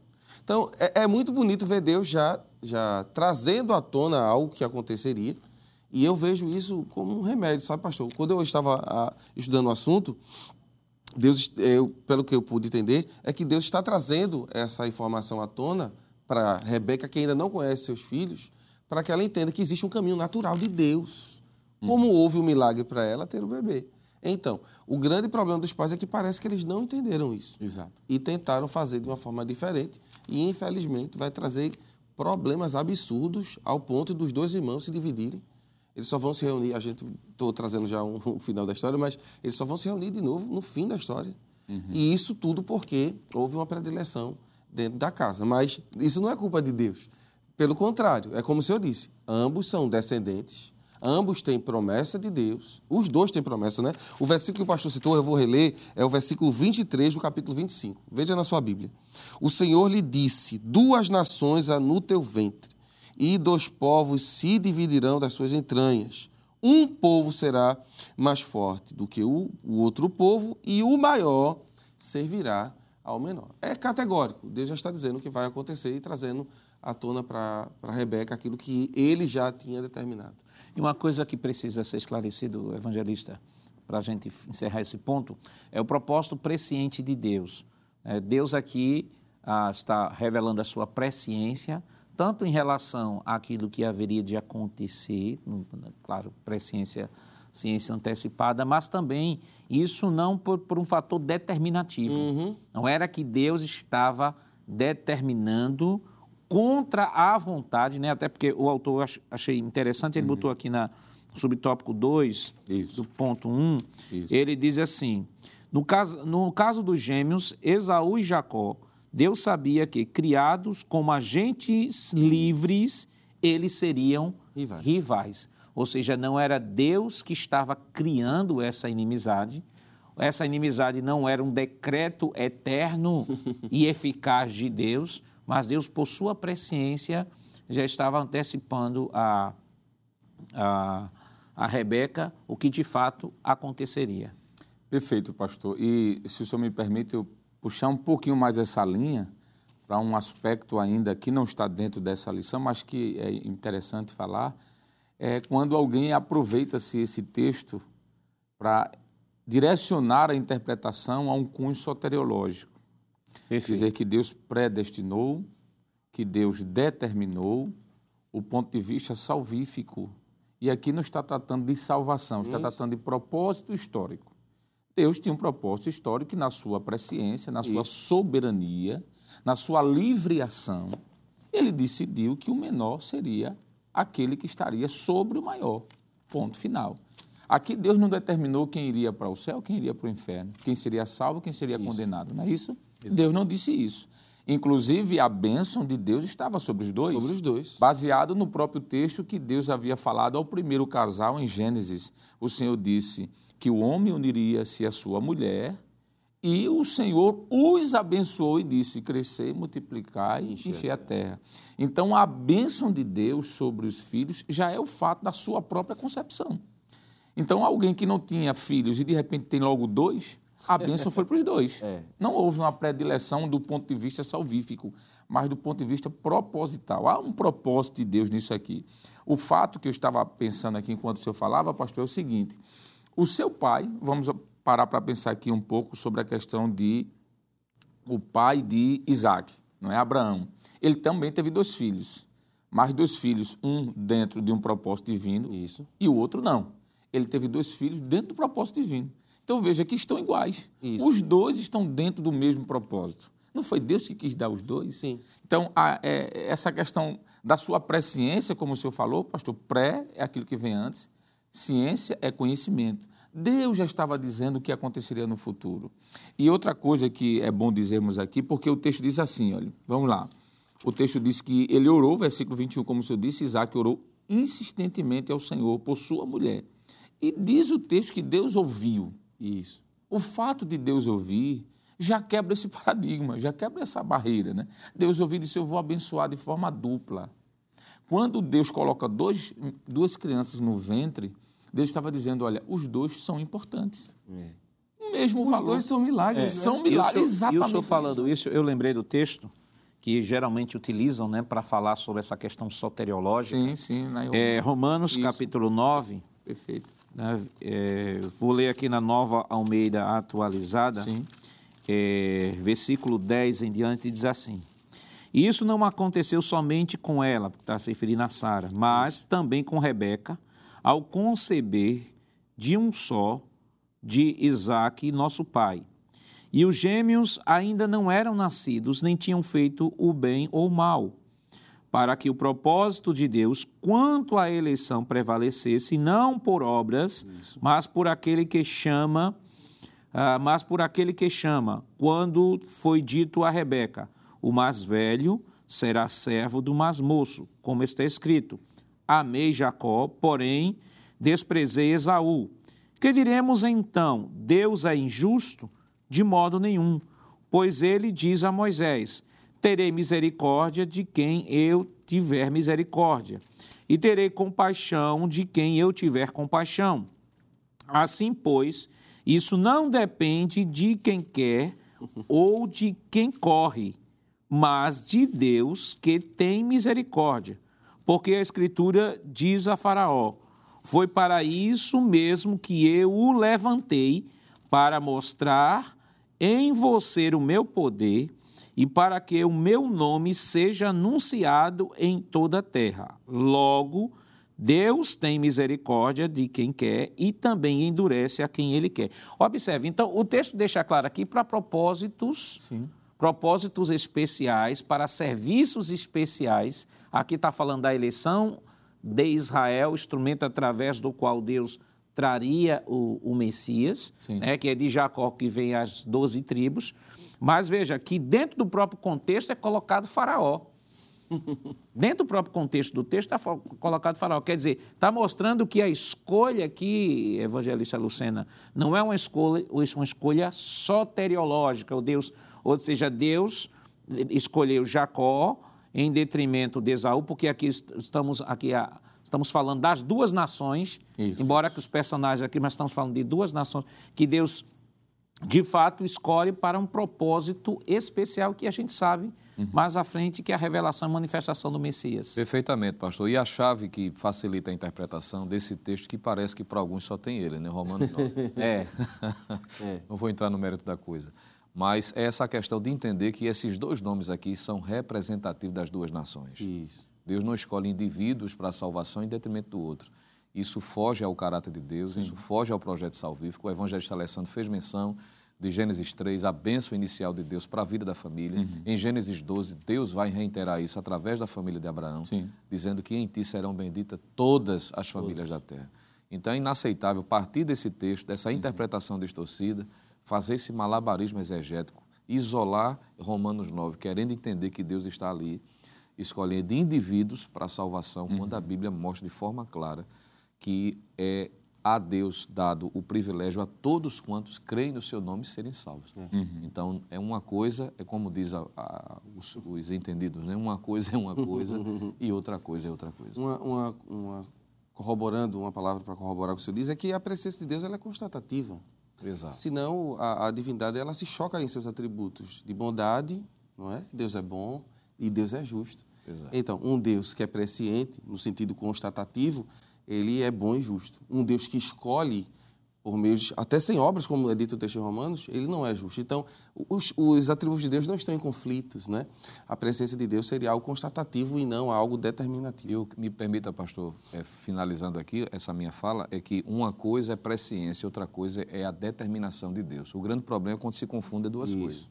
C: Então, é, é muito bonito ver Deus já, já trazendo à tona algo que aconteceria. E eu vejo isso como um remédio, sabe, pastor? Quando eu estava ah, estudando o assunto, Deus, eu, pelo que eu pude entender, é que Deus está trazendo essa informação à tona para Rebeca, que ainda não conhece seus filhos, para que ela entenda que existe um caminho natural de Deus. Como houve um milagre para ela ter o bebê. Então, o grande problema dos pais é que parece que eles não entenderam isso.
B: Exato.
C: E tentaram fazer de uma forma diferente e, infelizmente, vai trazer problemas absurdos ao ponto dos dois irmãos se dividirem. Eles só vão se reunir, a gente estou trazendo já um, [laughs] um final da história, mas eles só vão se reunir de novo no fim da história. E isso tudo porque houve uma predileção dentro da casa. Mas isso não é culpa de Deus. Pelo contrário, é como o senhor disse: ambos são descendentes, ambos têm promessa de Deus. Os dois têm promessa, né? O versículo que o pastor citou, eu vou reler, é o versículo 23 do capítulo 25. Veja na sua Bíblia. O Senhor lhe disse: Duas nações há no teu ventre, e dois povos se dividirão das suas entranhas. Um povo será mais forte do que o, o outro povo, e o maior servirá ao menor. É categórico. Deus já está dizendo o que vai acontecer e trazendo à tona para Rebeca aquilo que ele já tinha determinado.
A: E uma coisa que precisa ser esclarecido, evangelista, para a gente encerrar esse ponto, é o propósito presciente de Deus. É, Deus aqui ah, está revelando a sua presciência, tanto em relação àquilo que haveria de acontecer, claro, presciência, ciência antecipada, mas também isso não por, por um fator determinativo. Não era que Deus estava determinando contra a vontade, né? até porque o autor achei interessante, ele botou aqui na subtópico 2,
B: Isso.
A: do ponto 1,
B: Isso.
A: ele diz assim: no caso, no caso dos gêmeos, Esaú e Jacó, Deus sabia que, criados como agentes livres, eles seriam
C: Rivais.
A: rivais. Ou seja, não era Deus que estava criando essa inimizade. Essa inimizade não era um decreto eterno [laughs] e eficaz de Deus, mas Deus, por sua presciência, já estava antecipando a, a, a Rebeca o que de fato aconteceria.
B: Perfeito, pastor. E se o senhor me permite, eu puxar um pouquinho mais essa linha para um aspecto ainda que não está dentro dessa lição, mas que é interessante falar, é quando alguém aproveita-se esse texto para direcionar a interpretação a um cunho soteriológico. Dizer que Deus predestinou, que Deus determinou o ponto de vista salvífico. E aqui não está tratando de salvação, está tratando de propósito histórico. Deus tinha um propósito histórico que, na sua presciência, na sua soberania, na sua livre ação, ele decidiu que o menor seria aquele que estaria sobre o maior. Ponto final. Aqui Deus não determinou quem iria para o céu, quem iria para o inferno, quem seria salvo, quem seria isso. condenado, não é isso? Isso? Deus não disse isso. Inclusive, a bênção de Deus estava sobre os dois.
C: Sobre os dois.
B: Baseado no próprio texto que Deus havia falado ao primeiro casal em Gênesis. O Senhor disse que o homem uniria-se à sua mulher e o Senhor os abençoou e disse: crescer, multiplicar e encher a terra. Então, a bênção de Deus sobre os filhos já é o fato da sua própria concepção. Então, alguém que não tinha filhos e de repente tem logo dois, a bênção foi para os dois. É. Não houve uma predileção do ponto de vista salvífico, mas do ponto de vista proposital. Há um propósito de Deus nisso aqui. O fato que eu estava pensando aqui enquanto o senhor falava, pastor, é o seguinte: o seu pai, vamos parar para pensar aqui um pouco sobre a questão de o pai de Isaac, não é Abraão. Ele também teve dois filhos, mas dois filhos, um dentro de um propósito divino
C: Isso.
B: e o outro não. Ele teve dois filhos dentro do propósito divino. Então veja que estão iguais.
C: Isso.
B: Os dois estão dentro do mesmo propósito. Não foi Deus que quis dar os dois?
C: Sim.
B: Então, a, é, essa questão da sua presciência, como o senhor falou, pastor, pré é aquilo que vem antes, ciência é conhecimento. Deus já estava dizendo o que aconteceria no futuro. E outra coisa que é bom dizermos aqui, porque o texto diz assim, olha, vamos lá. O texto diz que ele orou, versículo 21, como o senhor disse, Isaac orou insistentemente ao Senhor por sua mulher. E diz o texto que Deus ouviu.
C: Isso.
B: O fato de Deus ouvir já quebra esse [laughs] paradigma, já quebra essa barreira. Né? Deus ouvir e disse: Eu vou abençoar de forma dupla. Quando Deus coloca dois, duas crianças no ventre, Deus estava dizendo: Olha, os dois são importantes. É. O mesmo
C: os
B: valor.
C: Os dois são milagres. É.
B: Né? São milagres,
A: e
B: exatamente.
A: E o senhor falando isso, eu lembrei do texto que geralmente utilizam né, para falar sobre essa questão soteriológica.
B: Sim, sim.
A: É, Romanos, isso. capítulo 9.
B: Perfeito?
A: É, vou ler aqui na nova Almeida atualizada, é, versículo 10 em diante, diz assim: E isso não aconteceu somente com ela, está se referindo a Sara, mas também com Rebeca, ao conceber de um só de Isaac, nosso pai. E os gêmeos ainda não eram nascidos, nem tinham feito o bem ou o mal para que o propósito de Deus quanto à eleição prevalecesse, não por obras, Isso. mas por aquele que chama, uh, mas por aquele que chama, quando foi dito a Rebeca, o mais velho será servo do mais moço, como está escrito. Amei Jacó, porém desprezei Esaú. Que diremos então? Deus é injusto? De modo nenhum, pois ele diz a Moisés: terei misericórdia de quem eu tiver misericórdia, e terei compaixão de quem eu tiver compaixão. Assim, pois, isso não depende de quem quer ou de quem corre, mas de Deus que tem misericórdia. Porque a Escritura diz a Faraó: Foi para isso mesmo que eu o levantei, para mostrar em você o meu poder e para que o meu nome seja anunciado em toda a terra. Logo, Deus tem misericórdia de quem quer e também endurece a quem ele quer. Observe, então, o texto deixa claro aqui para propósitos.
B: Sim.
A: Propósitos especiais, para serviços especiais. Aqui está falando da eleição de Israel, instrumento através do qual Deus traria o, o Messias, né, que é de Jacó que vem as doze tribos. Mas veja que dentro do próprio contexto é colocado Faraó. [laughs] dentro do próprio contexto do texto está colocado Faraó. Quer dizer, está mostrando que a escolha aqui, evangelista Lucena, não é uma escolha, uma escolha soteriológica, ou, Deus, ou seja, Deus escolheu Jacó em detrimento de Esaú, porque aqui estamos aqui estamos falando das duas nações, Isso. embora que os personagens aqui, mas estamos falando de duas nações que Deus de fato escolhe para um propósito especial que a gente sabe uhum. mais à frente que é a revelação e manifestação do Messias.
D: Perfeitamente, pastor. E a chave que facilita a interpretação desse texto que parece que para alguns só tem ele, né? Romanos 9. [laughs]
A: é. [laughs]
D: é. Não vou entrar no mérito da coisa. Mas é essa questão de entender que esses dois nomes aqui são representativos das duas nações.
C: Isso.
D: Deus não escolhe indivíduos para a salvação em detrimento do outro. Isso foge ao caráter de Deus, Sim. isso foge ao projeto salvífico. O evangelista Alessandro fez menção de Gênesis 3, a bênção inicial de Deus para a vida da família. Uhum. Em Gênesis 12, Deus vai reiterar isso através da família de Abraão,
B: Sim.
D: dizendo que em ti serão benditas todas as famílias da terra. Então é inaceitável partir desse texto, dessa uhum. interpretação distorcida, fazer esse malabarismo exegético, isolar Romanos 9, querendo entender que Deus está ali, escolhendo indivíduos para a salvação, uhum. quando a Bíblia mostra de forma clara que é a Deus dado o privilégio a todos quantos creem no seu nome serem salvos. É. Uhum. Então, é uma coisa, é como diz a, a, os, os, entendidos, né? uma coisa é uma coisa [laughs] e outra coisa é outra coisa.
C: Uma, uma, uma corroborando, uma palavra para corroborar o que o senhor diz, é que a presença de Deus ela é constatativa.
D: Exato.
C: Senão, a, a divindade ela se choca em seus atributos de bondade, não é? Deus é bom e Deus é justo.
D: Exato.
C: Então, um Deus que é presciente, no sentido constatativo, ele é bom e justo. Um Deus que escolhe por meio de, até sem obras, como é dito no texto em Romanos, ele não é justo. Então, os, os, atributos de Deus não estão em conflitos, né? A presença de Deus seria algo constatativo e não algo determinativo.
D: E o que me permita, pastor, é, finalizando aqui essa minha fala, é que uma coisa é presciência, outra coisa é a determinação de Deus. O grande problema é quando se confundem duas Isso. coisas.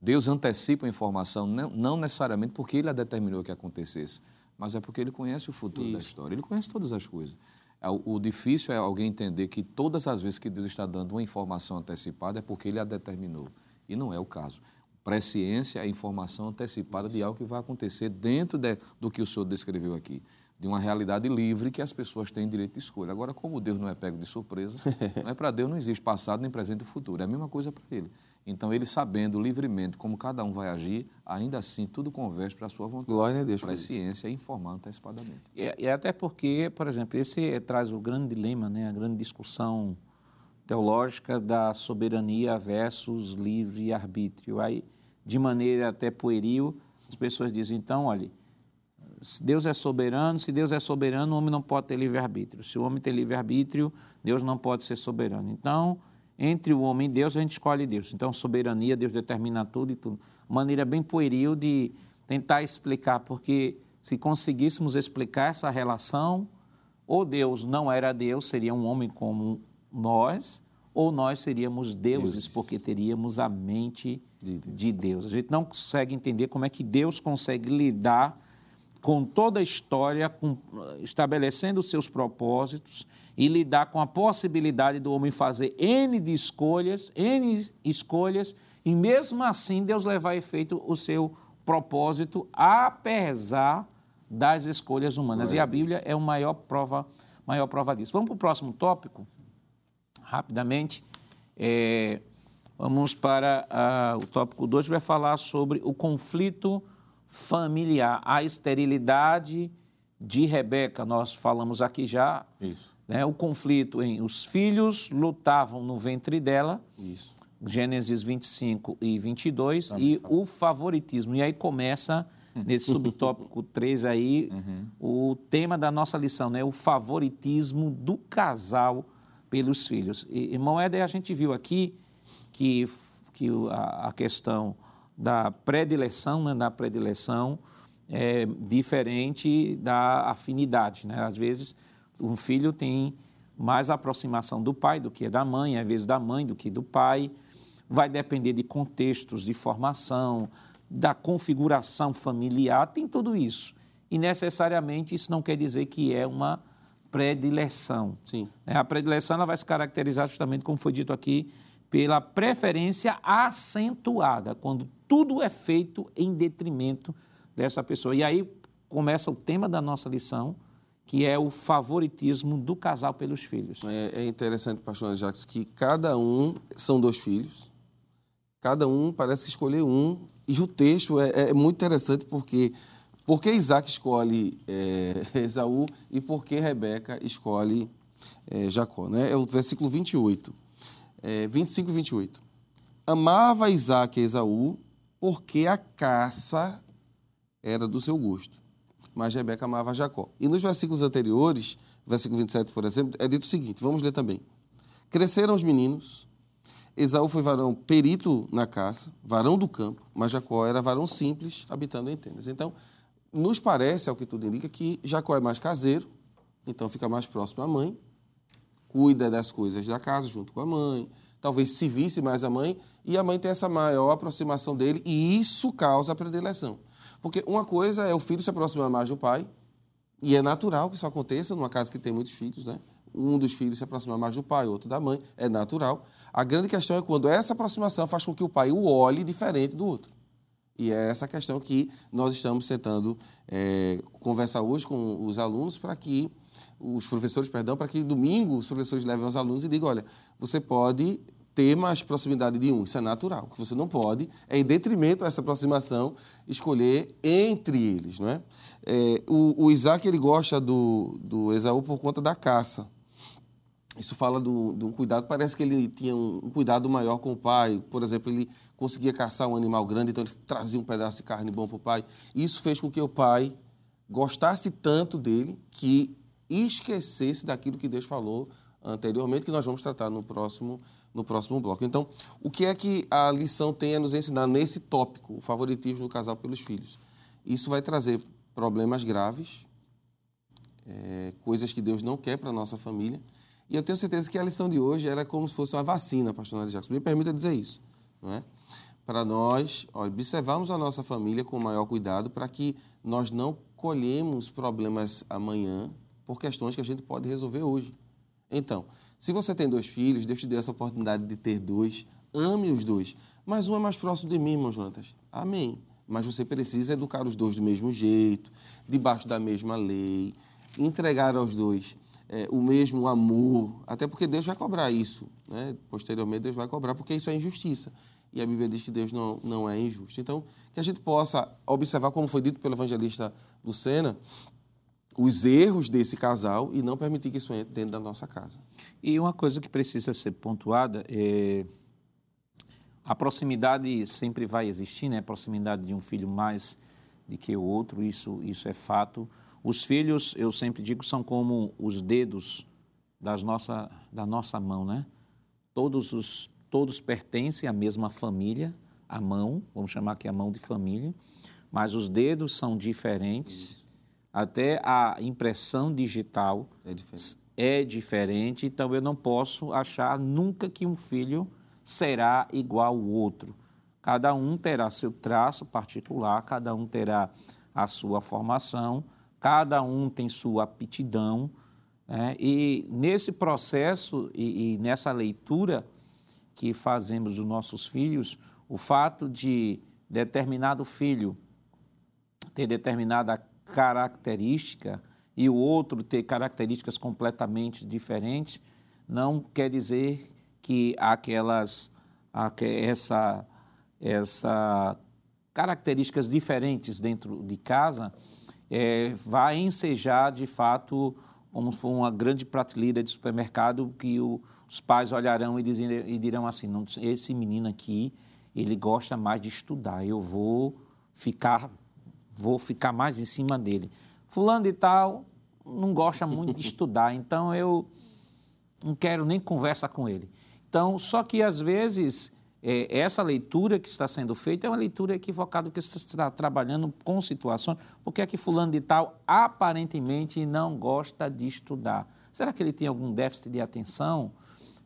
D: Deus antecipa a informação, não, não necessariamente porque ele a determinou que acontecesse, mas é porque ele conhece o futuro Isso. da história, ele conhece todas as coisas. É, o difícil é alguém entender que todas as vezes que Deus está dando uma informação antecipada é porque ele a determinou. E não é o caso. Presciência é a informação antecipada de algo que vai acontecer dentro de, do que o senhor descreveu aqui. De uma realidade livre que as pessoas têm direito de escolha. Agora, como Deus não é pego de surpresa, [laughs] não é para Deus não existe passado, nem presente e futuro. É a mesma coisa para ele. Então, ele sabendo livremente como cada um vai agir, ainda assim tudo converge para a sua vontade.
C: Glória a Deus.
D: Para a ciência e informar antecipadamente.
A: E, e, até porque, por exemplo, esse traz o grande dilema, né, a grande discussão teológica da soberania versus livre-arbítrio. Aí, de maneira até pueril, as pessoas dizem, então, olha, se Deus é soberano, se Deus é soberano, o homem não pode ter livre-arbítrio. Se o homem tem livre-arbítrio, Deus não pode ser soberano. Então, entre o homem e Deus, a gente escolhe Deus. Então, soberania, Deus determina tudo e tudo. Maneira bem pueril de tentar explicar, porque se conseguíssemos explicar essa relação, ou Deus não era Deus, seria um homem como nós, ou nós seríamos deuses, Deus. porque teríamos a mente de Deus. de Deus. A gente não consegue entender como é que Deus consegue lidar com toda a história, com, estabelecendo os seus propósitos e lidar com a possibilidade do homem fazer N de escolhas, N escolhas, e mesmo assim Deus levar a efeito o seu propósito, apesar das escolhas humanas. E a Bíblia é a maior prova, maior prova disso. Vamos para o próximo tópico, rapidamente. É, vamos para o tópico 2, vai falar sobre o conflito familiar, a esterilidade de Rebeca, nós falamos aqui já.
C: Isso.
A: Né, o conflito em os filhos lutavam no ventre dela.
C: Isso.
A: Gênesis 25 e 22, e o favoritismo. E aí começa, [laughs] nesse subtópico 3 aí, uhum. o tema da nossa lição, né? o favoritismo do casal pelos filhos. E, e Moeda, a gente viu aqui que, que a, a questão da predileção, né, da predileção é diferente da afinidade. Né? Às vezes, um filho tem mais aproximação do pai do que da mãe, às vezes da mãe do que do pai. Vai depender de contextos de formação, da configuração familiar, tem tudo isso. E necessariamente isso não quer dizer que é uma predileção.
C: Sim.
A: É, a predileção ela vai se caracterizar justamente, como foi dito aqui, pela preferência acentuada, quando tudo é feito em detrimento dessa pessoa. E aí começa o tema da nossa lição, que é o favoritismo do casal pelos filhos.
C: É, é interessante, pastor Jacques, que cada um são dois filhos, cada um parece que escolheu um, e o texto é, é muito interessante porque por que Isaac escolhe é, [laughs] Esaú e por que Rebeca escolhe é, Jacó. Né? É o versículo 28, é, 25 e 28. Amava Isaac a Esaú porque a caça era do seu gosto. Mas Rebeca amava Jacó. E nos versículos anteriores, versículo 27, por exemplo, é dito o seguinte: vamos ler também. Cresceram os meninos, Esaú foi varão perito na caça, varão do campo, mas Jacó era varão simples, habitando em tendas. Então, nos parece, ao que tudo indica, que Jacó é mais caseiro, então fica mais próximo à mãe, cuida das coisas da casa junto com a mãe, talvez se visse mais a mãe, e a mãe tem essa maior aproximação dele, e isso causa a predileção. Porque uma coisa é o filho se aproximar mais do pai, e é natural que isso aconteça numa casa que tem muitos filhos, né? Um dos filhos se aproximar mais do pai, outro da mãe, é natural. A grande questão é quando essa aproximação faz com que o pai o olhe diferente do outro. E é essa questão que nós estamos tentando é, conversar hoje com os alunos para que os professores, perdão, para que domingo os professores levem os alunos e digam, olha, você pode ter mais proximidade de um, isso é natural. O que você não pode é, em detrimento dessa aproximação, escolher entre eles, não é? é o, o, Isaac, ele gosta do, do Esaú por conta da caça. Isso fala do, do cuidado, parece que ele tinha um, um cuidado maior com o pai. Por exemplo, ele conseguia caçar um animal grande, então ele trazia um pedaço de carne bom para o pai. Isso fez com que o pai gostasse tanto dele que esquecesse daquilo que Deus falou anteriormente, que nós vamos tratar no próximo, no próximo bloco. Então, o que é que a lição tem a nos ensinar nesse tópico, o favoritismo do casal pelos filhos? Isso vai trazer problemas graves, é, coisas que Deus não quer para a nossa família. E eu tenho certeza que a lição de hoje era como se fosse uma vacina, pastor Nadir Jacques. Me permita dizer isso. Não é? Para nós observarmos a nossa família com maior cuidado para que nós não colhemos problemas amanhã por questões que a gente pode resolver hoje. Então, se você tem dois filhos, Deus te deu essa oportunidade de ter dois, ame os dois. Mas um é mais próximo de mim, irmão Jonatas. Amém. Mas você precisa educar os dois do mesmo jeito, debaixo da mesma lei, entregar aos dois é, o mesmo amor, até porque Deus vai cobrar isso. Né? Posteriormente, Deus vai cobrar, porque isso é injustiça. E a Bíblia diz que Deus não, não é injusto. Então, que a gente possa observar, como foi dito pelo evangelista Lucena, os erros desse casal e não permitir que isso entre dentro da nossa casa.
A: E uma coisa que precisa ser pontuada é a proximidade sempre vai existir, né? A proximidade de um filho mais do que o outro, isso isso é fato. Os filhos, eu sempre digo, são como os dedos das nossa, da nossa mão, né? Todos os todos pertencem à mesma família, a mão, vamos chamar aqui a mão de família, mas os dedos são diferentes até a impressão digital é diferente. é diferente, então eu não posso achar nunca que um filho será igual ao outro. Cada um terá seu traço particular, cada um terá a sua formação, cada um tem sua aptidão. Né? E nesse processo e, e nessa leitura que fazemos dos nossos filhos, o fato de determinado filho ter determinada característica e o outro ter características completamente diferentes, não quer dizer que aquelas essa essa características diferentes dentro de casa é, vai ensejar de fato como se uma grande prateleira de supermercado que o, os pais olharão e, dizem, e dirão assim, não, esse menino aqui ele gosta mais de estudar, eu vou ficar vou ficar mais em cima dele. Fulano de tal não gosta muito de [laughs] estudar, então eu não quero nem conversa com ele. Então, só que às vezes é, essa leitura que está sendo feita é uma leitura equivocada, porque você está trabalhando com situações, porque é que fulano de tal aparentemente não gosta de estudar. Será que ele tem algum déficit de atenção?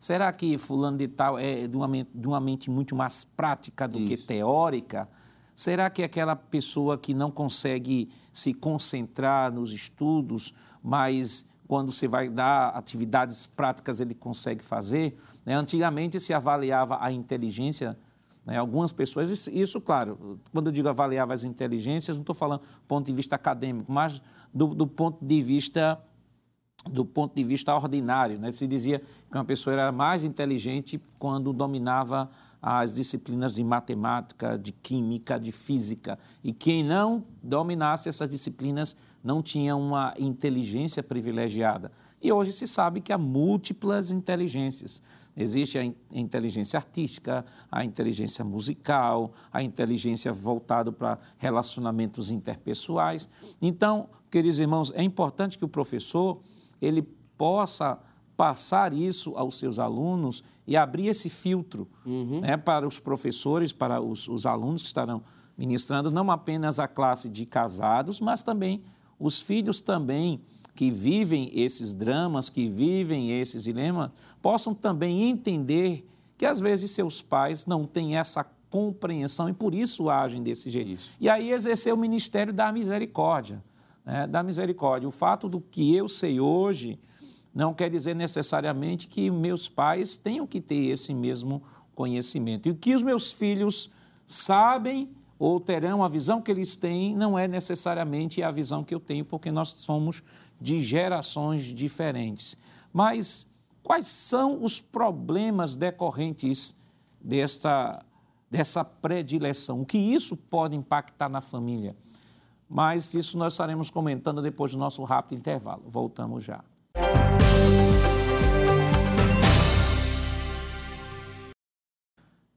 A: Será que fulano de tal é de uma, de uma mente muito mais prática do Isso. que teórica? Será que aquela pessoa que não consegue se concentrar nos estudos, mas quando você vai dar atividades práticas ele consegue fazer? Né? Antigamente se avaliava a inteligência né? Algumas pessoas, isso, claro, quando eu digo avaliava as inteligências, não estou falando do ponto de vista acadêmico, mas do, do, ponto de vista do ponto de vista ordinário. Né? Se dizia que uma pessoa era mais inteligente quando dominava as disciplinas de matemática, de química, de física. E quem não dominasse essas disciplinas não tinha uma inteligência privilegiada. E hoje se sabe que há múltiplas inteligências. Existe a inteligência artística, a inteligência musical, a inteligência voltada para relacionamentos interpessoais. Então, queridos irmãos, é importante que o professor ele possa passar isso aos seus alunos e abrir esse filtro uhum. né, para os professores, para os, os, alunos que estarão ministrando, não apenas a classe de casados, mas também os filhos também que vivem esses dramas, que vivem esses dilemas, possam também entender que às vezes seus pais não têm essa compreensão e por isso agem desse jeito.
C: Isso.
A: E aí exercer o ministério da misericórdia, né? da misericórdia. O fato do que eu sei hoje não quer dizer necessariamente que meus pais tenham que ter esse mesmo conhecimento. E o que os meus filhos sabem ou terão a visão que eles têm não é necessariamente a visão que eu tenho, porque nós somos de gerações diferentes. Mas quais são os problemas decorrentes desta, dessa predileção? O que isso pode impactar na família? Mas isso nós estaremos comentando depois do nosso rápido intervalo. Voltamos já.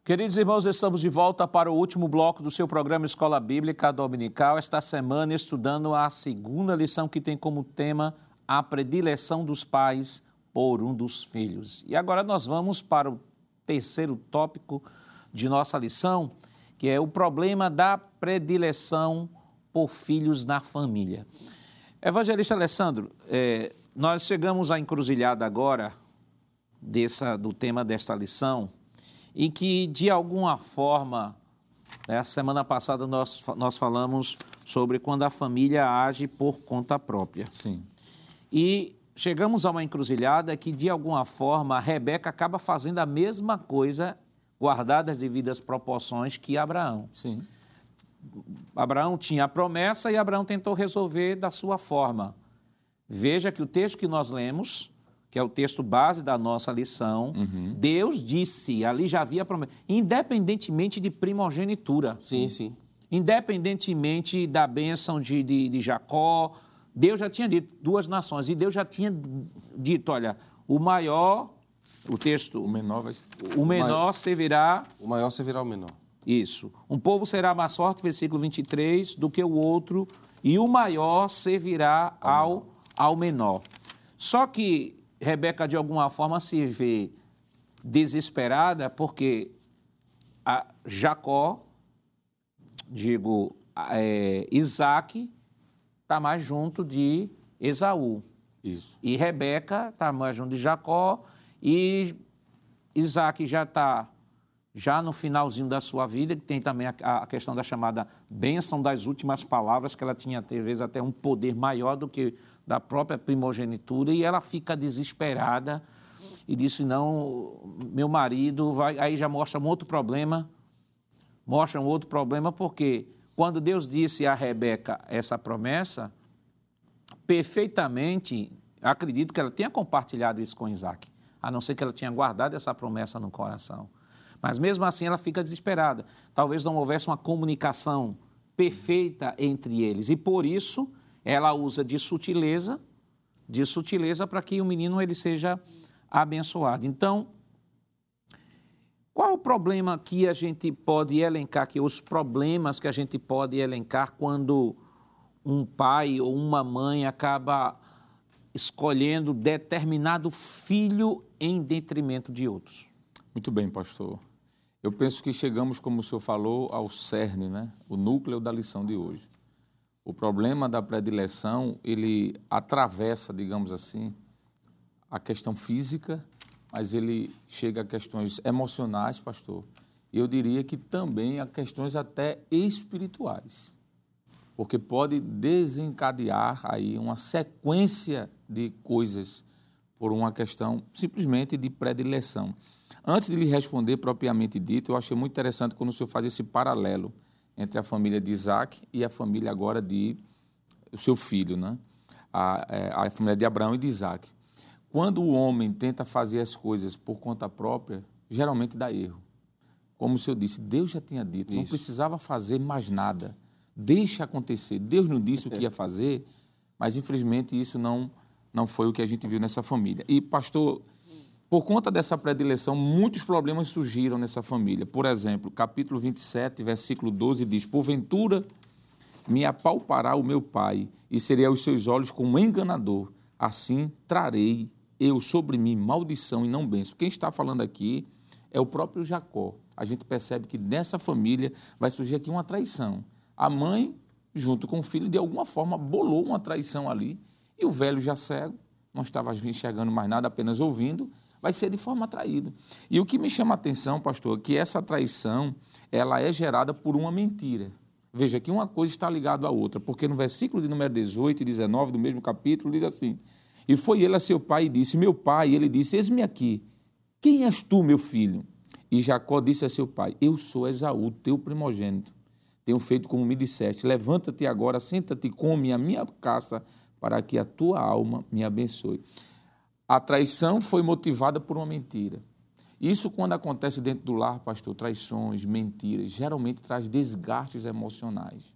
A: Queridos irmãos, estamos de volta para o último bloco do seu programa Escola Bíblica Dominical. Esta semana, estudando a segunda lição que tem como tema a predileção dos pais por um dos filhos. E agora nós vamos para o terceiro tópico de nossa lição, que é o problema da predileção por filhos na família. Evangelista Alessandro, é, nós chegamos à encruzilhada agora dessa, do tema desta lição e que, de alguma forma, né, a semana passada nós, nós falamos sobre quando a família age por conta própria.
B: Sim.
A: E chegamos a uma encruzilhada que, de alguma forma, a Rebeca acaba fazendo a mesma coisa, guardadas as devidas proporções, que Abraão.
B: Sim.
A: Abraão tinha a promessa e Abraão tentou resolver da sua forma. Veja que o texto que nós lemos que é o texto base da nossa lição,
B: Uhum.
A: Deus disse, ali já havia promessa, independentemente de primogenitura,
C: Sim, sim.
A: independentemente da bênção de, de, de Jacó, Deus já tinha dito duas nações, e Deus já tinha dito, olha, o maior, o texto,
B: O menor vai.
A: o menor servirá
C: O maior servirá ao menor.
A: isso. Um povo será mais forte, versículo 23, do que o outro, e o maior servirá ao, ao menor. Só que Rebeca, de alguma forma, se vê desesperada porque a Jacó, digo, é, Isaac, está mais junto de Esaú.
B: Isso.
A: E Rebeca está mais junto de Jacó e Isaac já está já no finalzinho da sua vida, tem também a, a questão da chamada bênção das últimas palavras, que ela tinha, às vezes, até um poder maior do que da própria primogenitura, e ela fica desesperada e disse, não, meu marido vai... Aí já mostra um outro problema, mostra um outro problema, porque quando Deus disse a Rebeca essa promessa, perfeitamente, acredito que ela tenha compartilhado isso com Isaac, a não ser que ela tinha guardado essa promessa no coração. Mas mesmo assim ela fica desesperada. Talvez não houvesse uma comunicação perfeita entre eles. E por isso ela usa de sutileza, de sutileza para que o menino ele seja abençoado. Então, qual o problema que a gente pode elencar aqui, os problemas que a gente pode elencar quando um pai ou uma mãe acaba escolhendo determinado filho em detrimento de outros?
B: Muito bem, pastor. Eu penso que chegamos, como o senhor falou, ao cerne, né? o núcleo da lição de hoje. O problema da predileção, ele atravessa, digamos assim, a questão física, mas ele chega a questões emocionais, pastor. E eu diria que também a questões até espirituais. Porque pode desencadear aí uma sequência de coisas por uma questão simplesmente de predileção. Antes de lhe responder propriamente dito, eu achei muito interessante quando o senhor faz esse paralelo entre a família de Isaac e a família agora de o seu filho, né? a, é, a família de Abraão e de Isaac. Quando o homem tenta fazer as coisas por conta própria, geralmente dá erro. Como o senhor disse, Deus já tinha dito, não
C: Isso.
B: precisava fazer mais nada. Deixa acontecer. Deus não disse o que ia fazer, mas infelizmente isso não, não foi o que a gente viu nessa família. E, pastor, por conta dessa predileção, muitos problemas surgiram nessa família. Por exemplo, capítulo 27, versículo 12 diz: Porventura me apalpará o meu pai, e serei aos seus olhos como enganador. Assim trarei eu sobre mim maldição e não bênção. Quem está falando aqui é o próprio Jacó. A gente percebe que nessa família vai surgir aqui uma traição. A mãe, junto com o filho, de alguma forma bolou uma traição ali, e o velho já cego, não estava enxergando mais nada, apenas ouvindo, vai ser de forma atraído. E o que me chama a atenção, pastor, é que essa traição, ela é gerada por uma mentira. Veja que uma coisa está ligada à outra, porque no versículo de número 18 e 19 do mesmo capítulo diz assim: E foi ele a seu pai e disse: Meu pai, e ele disse: Eis-me aqui. Quem és tu, meu filho? E Jacó disse a seu pai: Eu sou Esaú, teu primogênito. Tenho feito como me disseste: Levanta-te agora, senta-te, come a minha caça, para que a tua alma me abençoe. A traição foi motivada por uma mentira. Isso, quando acontece dentro do lar, pastor, traições, mentiras, geralmente traz desgastes emocionais.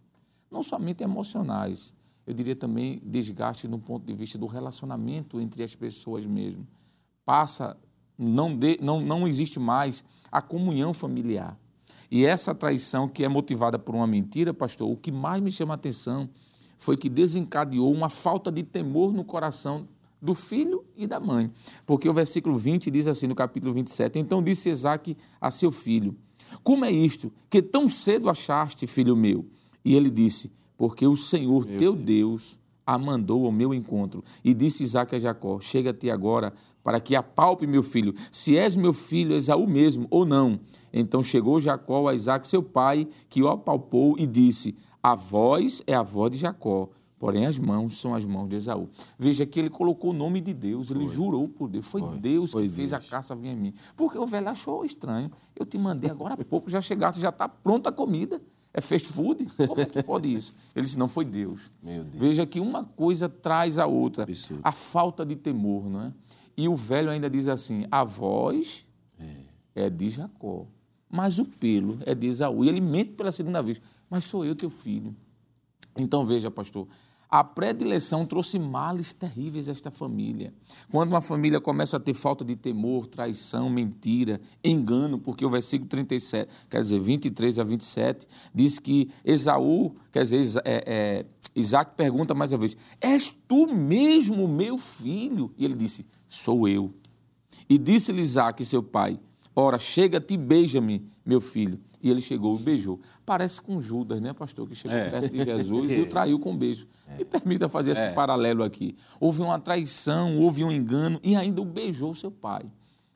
B: Não somente emocionais, eu diria também desgastes no ponto de vista do relacionamento entre as pessoas mesmo. Passa, não, de, não, não existe mais a comunhão familiar. E essa traição que é motivada por uma mentira, pastor, o que mais me chama a atenção foi que desencadeou uma falta de temor no coração do filho e da mãe. Porque o versículo 20 diz assim, no capítulo 27, Então disse Isaac a seu filho, Como é isto, que tão cedo achaste, filho meu? E ele disse, Porque o Senhor, meu teu Deus. Deus, a mandou ao meu encontro. E disse Isaac a Jacó, Chega-te agora, para que apalpe meu filho, se és meu filho Esaú mesmo ou não. Então chegou Jacó a Isaac, seu pai, que o apalpou e disse, a voz é a voz de Jacó, porém as mãos são as mãos de Esaú. Veja que ele colocou o nome de Deus, Foi. ele jurou por Deus. Foi, Foi. Deus Foi que Deus. fez a caça vir em mim. Porque o velho achou estranho. Eu te mandei agora há pouco, já chegasse, já está pronta a comida. É fast food? Como é que pode isso? Ele disse, não, foi Deus. Deus. Veja que uma coisa traz a outra. Absurdo. A falta de temor, não é? E o velho ainda diz assim, a voz é, é de Jacó, mas o pelo é de Esaú. E ele mente pela segunda vez mas sou eu teu filho. Então veja, pastor, a predileção trouxe males terríveis a esta família. Quando uma família começa a ter falta de temor, traição, mentira, engano, porque o versículo 37, quer dizer, 23 a 27, diz que Esaú, quer dizer, é, é, Isaac pergunta mais uma vez: És tu mesmo meu filho? E ele disse: Sou eu. E disse-lhe Isaac, seu pai: Ora, chega-te e beija-me, meu filho. E ele chegou e beijou. Parece com Judas, né, pastor, que chegou é. perto de Jesus e o [laughs] traiu com um beijo. É. Me permita fazer esse é. paralelo aqui. Houve uma traição, houve um engano e ainda o beijou seu pai.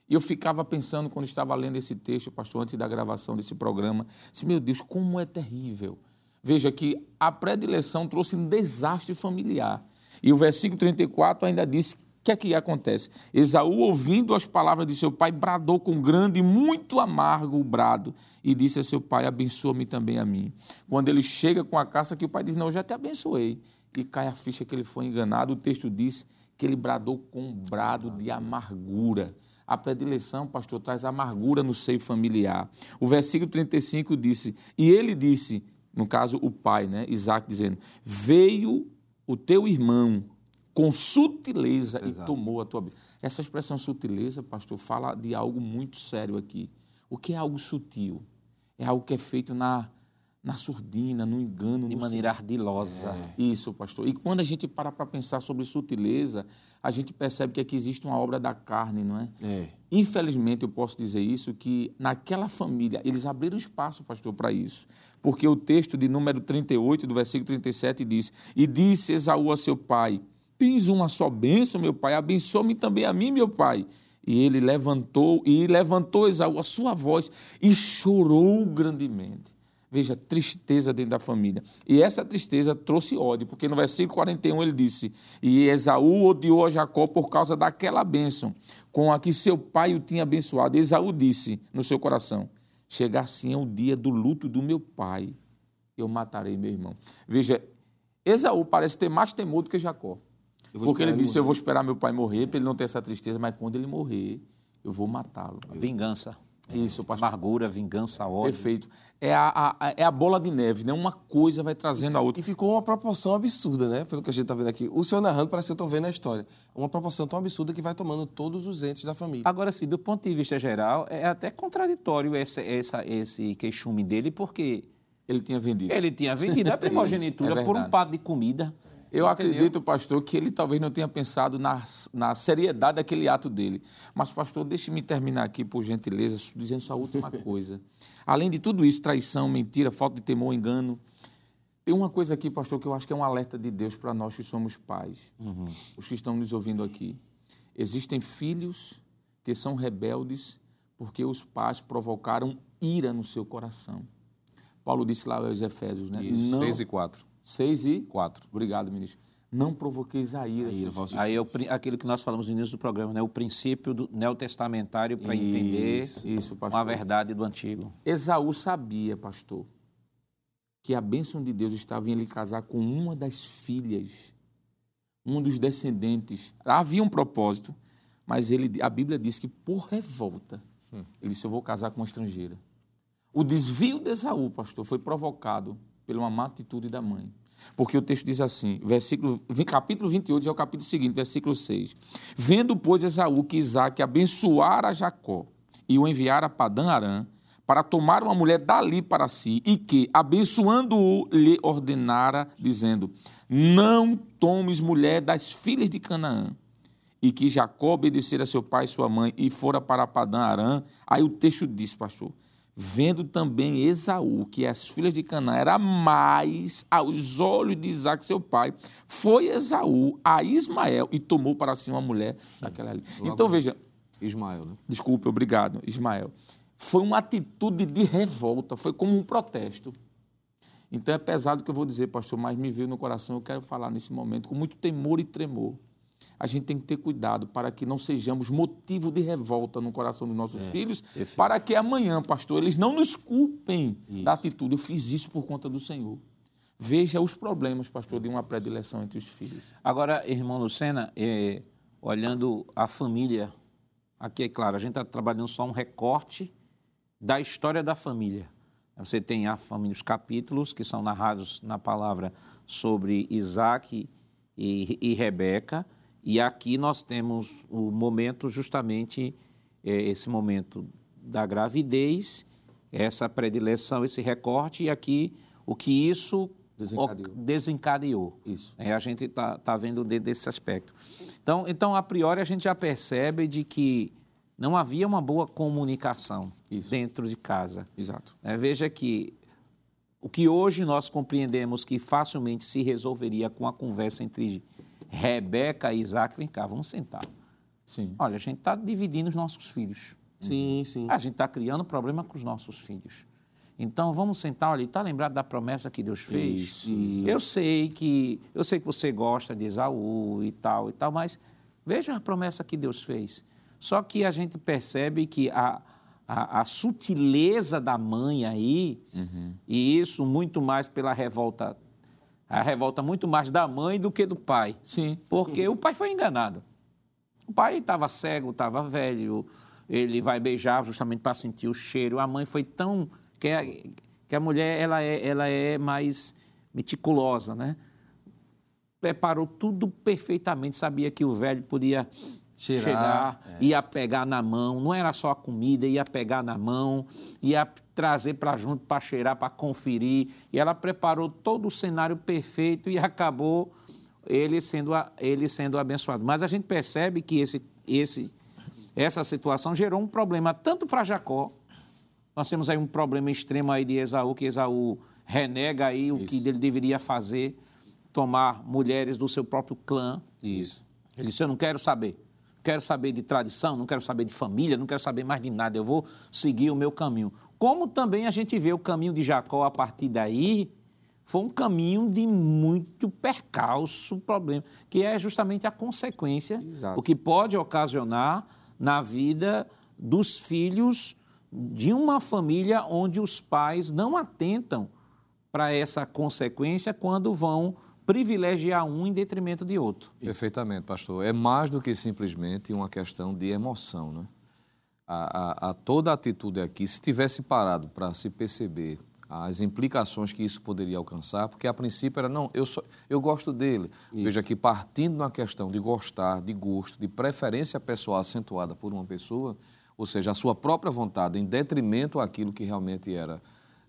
B: E eu ficava pensando, quando estava lendo esse texto, pastor, antes da gravação desse programa, disse, meu Deus, como é terrível. Veja que a predileção trouxe um desastre familiar. E o versículo 34 ainda diz que é que acontece? Esaú, ouvindo as palavras de seu pai, bradou com grande e muito amargo o brado e disse a seu pai: Abençoa-me também a mim. Quando ele chega com a caça, que o pai diz: Não, já te abençoei. E cai a ficha que ele foi enganado. O texto diz que ele bradou com um brado de amargura. A predileção, pastor, traz amargura no seio familiar. O versículo 35 disse: E ele disse, no caso o pai, né, Isaac, dizendo: Veio o teu irmão com sutileza Exato. e tomou a tua vida. Essa expressão sutileza, pastor, fala de algo muito sério aqui. O que é algo sutil? É algo que é feito na, na surdina, no engano.
A: De no maneira ardilosa.
B: É. Isso, pastor. E quando a gente para para pensar sobre sutileza, a gente percebe que aqui existe uma obra da carne, não é? é? Infelizmente, eu posso dizer isso, que naquela família, eles abriram espaço, pastor, para isso. Porque o texto de número 38, do versículo 37, diz: E disse Esaú a seu pai Tens uma só bênção, meu pai, abençoa-me também a mim, meu pai. E ele levantou, e levantou Esaú a sua voz e chorou grandemente. Veja, tristeza dentro da família. E essa tristeza trouxe ódio, porque no versículo 41 ele disse: E Esaú odiou a Jacó por causa daquela bênção com a que seu pai o tinha abençoado. Esaú disse no seu coração: Chegar assim é o dia do luto do meu pai, eu matarei meu irmão. Veja, Esaú parece ter mais temor do que Jacó. Porque ele disse: Eu vou esperar meu pai morrer para ele não ter essa tristeza, mas quando ele morrer, eu vou matá-lo.
A: Vingança.
B: Isso, pastor.
A: Amargura, vingança, ódio.
B: Perfeito. É a, a, é a bola de neve, né? Uma coisa vai trazendo a outra.
C: E ficou uma proporção absurda, né? Pelo que a gente está vendo aqui. O senhor narrando parece que eu estou vendo a história. Uma proporção tão absurda que vai tomando todos os entes da família.
A: Agora, sim, do ponto de vista geral, é até contraditório esse, essa, esse queixume dele, porque.
B: Ele tinha vendido.
A: Ele tinha vendido a [laughs] primogenitura é por um prato de comida.
B: Eu Entendeu? acredito, pastor, que ele talvez não tenha pensado na, na seriedade daquele ato dele. Mas, pastor, deixe-me terminar aqui, por gentileza, dizendo só a última [laughs] coisa. Além de tudo isso, traição, mentira, falta de temor, engano, tem uma coisa aqui, pastor, que eu acho que é um alerta de Deus para nós que somos pais, uhum. os que estão nos ouvindo aqui. Existem filhos que são rebeldes porque os pais provocaram ira no seu coração. Paulo disse lá aos Efésios, né?
D: Isso,
B: Não,
D: 6 e 4.
B: 6 e 4. Obrigado, ministro. Não provoqueis a ira.
A: Aí é o aquilo que nós falamos no início do programa, né? O princípio do neotestamentário para entender
B: Isso, pastor.
A: uma verdade do antigo.
B: Esaú sabia, pastor, que a bênção de Deus estava em ele casar com uma das filhas, um dos descendentes. Havia um propósito, mas ele, a Bíblia diz que por revolta, ele disse: Eu vou casar com uma estrangeira. O desvio de Esaú, pastor, foi provocado pela uma atitude da mãe. Porque o texto diz assim, versículo, capítulo 28 é o capítulo seguinte, versículo 6. Vendo, pois, Esaú que Isaac abençoara Jacó e o enviara a Padã Arã para tomar uma mulher dali para si, e que, abençoando-o, lhe ordenara, dizendo: Não tomes mulher das filhas de Canaã. E que Jacó obedecera seu pai e sua mãe e fora para Padã Arã. Aí o texto diz, pastor, vendo também Esaú que as filhas de Canaã eram mais aos olhos de Isaac, seu pai, foi Esaú a Ismael e tomou para si uma mulher daquela ali. Então veja,
D: Ismael, né?
B: desculpe, obrigado, Ismael. Foi uma atitude de revolta, foi como um protesto. Então é pesado o que eu vou dizer, pastor, mas me veio no coração, eu quero falar nesse momento com muito temor e tremor. A gente tem que ter cuidado para que não sejamos motivo de revolta no coração dos nossos filhos, para que amanhã, pastor, eles não nos culpem da atitude. Eu fiz isso por conta do Senhor. Veja os problemas, pastor, de uma predileção entre os filhos.
A: Agora, irmão Lucena, eh, olhando a família, aqui é claro, a gente está trabalhando só um recorte da história da família. Você tem a família, os capítulos que são narrados na palavra sobre Isaac e, e Rebeca, e aqui nós temos o momento, justamente eh, esse momento da gravidez, essa predileção, esse recorte, e aqui o que isso
B: Desencadeou.
A: desencadeou.
B: Isso.
A: É, a gente está tá vendo dentro desse aspecto. Então, então, a priori, a gente já percebe de que não havia uma boa comunicação dentro de casa.
B: Exato.
A: É, veja que o que hoje nós compreendemos que facilmente se resolveria com a conversa entre Rebeca e Isaac, vem cá, vamos sentar.
B: Sim.
A: Olha, a gente está dividindo os nossos filhos.
C: Sim, sim.
A: A gente está criando problema com os nossos filhos. Então vamos sentar, olha, está lembrado da promessa que Deus fez? Eu sei que eu sei que você gosta de Esaú e tal e tal, mas veja a promessa que Deus fez. Só que a gente percebe que a, a, a sutileza da mãe aí, e isso muito mais pela revolta, a revolta muito mais da mãe do que do pai.
B: Sim.
A: Porque o pai foi enganado. O pai estava cego, estava velho, ele vai beijar justamente para sentir o cheiro. A mãe foi tão. que a, que a mulher ela é, ela é mais meticulosa, né? Preparou tudo perfeitamente, sabia que o velho podia
C: Cheirar,
A: chegar, ia pegar na mão, não era só a comida, ia pegar na mão, ia trazer para junto para cheirar, para conferir. E ela preparou todo o cenário perfeito e acabou ele sendo, ele sendo abençoado. Mas a gente percebe que esse, esse, essa situação gerou um problema tanto para Jacó, nós temos aí um problema extremo aí de Esaú, que Esaú renega aí o que ele deveria fazer, tomar mulheres do seu próprio clã.
C: Isso.
A: Ele disse, eu não quero saber. Quero saber de tradição, não quero saber de família, não quero saber mais de nada. Eu vou seguir o meu caminho. Como também a gente vê o caminho de Jacó a partir daí, foi um caminho de muito percalço, problema, que é justamente a consequência,
B: Exato.
A: o que pode ocasionar na vida dos filhos de uma família onde os pais não atentam para essa consequência quando vão privilegiar um em detrimento de outro.
D: Perfeitamente, pastor. É mais do que simplesmente uma questão de emoção, né? A, a- a toda a atitude aqui, se tivesse parado para se perceber as implicações que isso poderia alcançar, porque a princípio era, não, eu, só, eu gosto dele. Veja que partindo na questão de gostar, de gosto, de preferência pessoal acentuada por uma pessoa, ou seja, a sua própria vontade em detrimento àquilo que realmente era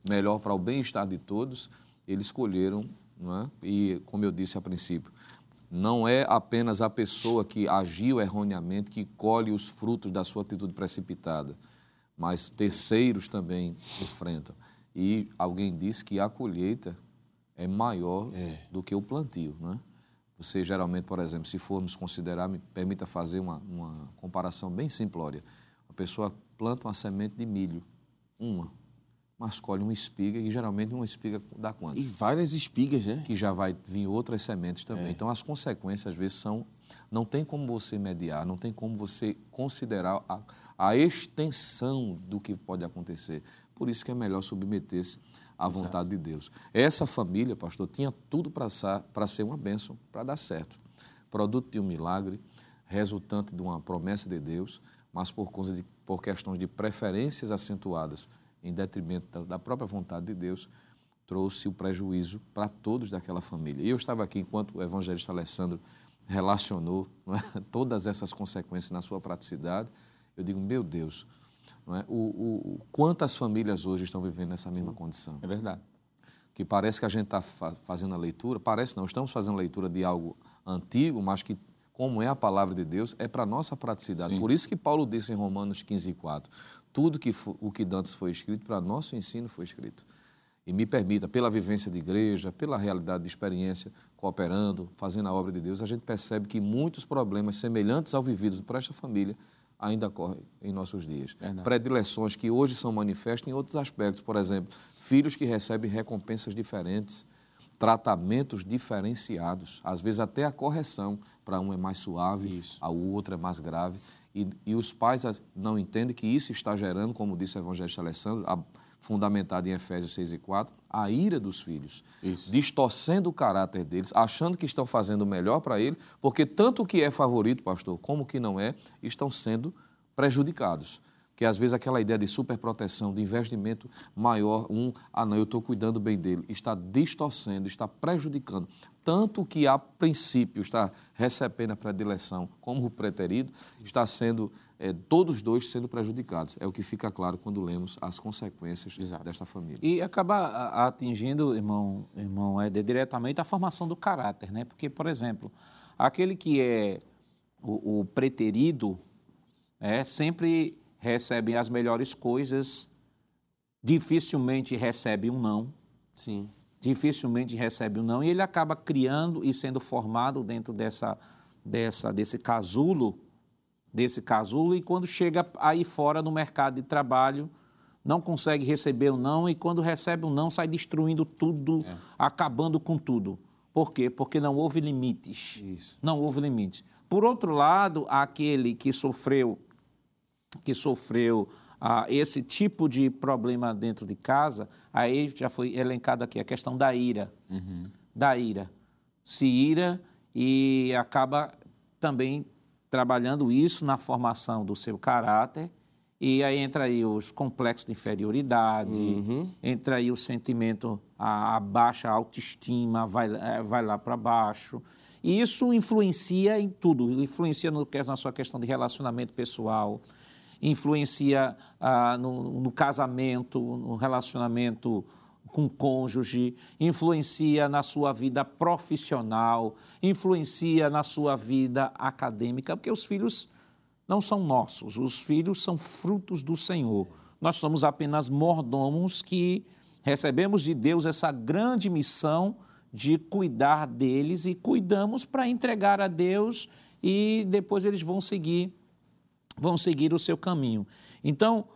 D: melhor para o bem-estar de todos, eles escolheram, é? e como eu disse a princípio, não é apenas a pessoa que agiu erroneamente que colhe os frutos da sua atitude precipitada, mas terceiros também enfrentam. E alguém disse que a colheita é maior do que o plantio, né? Você geralmente, por exemplo, se formos considerar, me permita fazer uma, uma comparação bem simplória. A pessoa planta uma semente de milho, uma, mas colhe uma espiga e geralmente uma espiga dá quanto?
C: E várias espigas, né?
D: Que já vai vir outras sementes também. É. Então as consequências às vezes são não tem como você mediar, não tem como você considerar a, a extensão do que pode acontecer. Por isso que é melhor submeter-se à vontade de Deus. Essa família, pastor, tinha tudo para ser uma bênção, para dar certo. Produto de um milagre, resultante de uma promessa de Deus, mas por, causa de, por questões de preferências acentuadas em detrimento da, da própria vontade de Deus, trouxe o prejuízo para todos daquela família. E eu estava aqui enquanto o evangelista Alessandro relacionou é? [laughs] todas essas consequências na sua praticidade. Eu digo, meu Deus, é? o, o, quantas famílias hoje estão vivendo nessa mesma condição?
B: É verdade.
D: Que parece que a gente está fa fazendo a leitura, parece não, estamos fazendo a leitura de algo antigo, mas que, como é a palavra de Deus, é para a nossa praticidade. Sim. Por isso que Paulo disse em Romanos 15, 4, tudo que o que dantes foi escrito, para nosso ensino foi escrito. E me permita, pela vivência de igreja, pela realidade de experiência, cooperando, fazendo a obra de Deus, a gente percebe que muitos problemas semelhantes ao vivido por esta família ainda ocorrem em nossos dias. Verdade. Predileções que hoje são manifestas em outros aspectos, por exemplo, filhos que recebem recompensas diferentes, tratamentos diferenciados, às vezes até a correção, para um é mais suave, isso. a outro é mais grave. E, e, os pais não entendem que isso está gerando, como disse o evangelista Alessandro, a, fundamentado em Efésios 6 e 4, a ira dos filhos, Isso. distorcendo o caráter deles, achando que estão fazendo o melhor para ele, porque tanto o que é favorito, pastor, como o que não é, estão sendo prejudicados. Porque às vezes aquela ideia de superproteção, de investimento maior, um, ah não, eu estou cuidando bem dele, está distorcendo, está prejudicando. Tanto que a princípio está recebendo a predileção, como o preterido, está sendo é, todos dois sendo prejudicados. É o que fica claro quando lemos as consequências Exato. desta família.
A: E acaba atingindo, irmão, irmão Éder, diretamente a formação do caráter, né? Porque, por exemplo, aquele que é o, o preterido é, sempre recebe as melhores coisas, dificilmente recebe um não.
C: Sim.
A: Dificilmente recebe um não e ele acaba criando e sendo formado dentro dessa, dessa, desse casulo desse casulo e quando chega aí fora no mercado de trabalho não consegue receber o não e quando recebe o não sai destruindo tudo, é. acabando com tudo. Por quê? Porque não houve limites. Isso. Não houve limites. Por outro lado, aquele que sofreu que sofreu ah, esse tipo de problema dentro de casa, aí já foi elencado aqui a questão da ira. Uhum. Da ira. Se ira e acaba também trabalhando isso na formação do seu caráter. E aí entra aí os complexos de inferioridade, uhum. entra aí o sentimento, a, a baixa autoestima vai, é, vai lá para baixo. E isso influencia em tudo, influencia no, na sua questão de relacionamento pessoal, influencia ah, no, no casamento, no relacionamento com cônjuge, influencia na sua vida profissional, influencia na sua vida acadêmica, porque os filhos não são nossos, os filhos são frutos do Senhor. Nós somos apenas mordomos que recebemos de Deus essa grande missão de cuidar deles e cuidamos para entregar a Deus e depois eles vão seguir vão seguir o seu caminho. Então,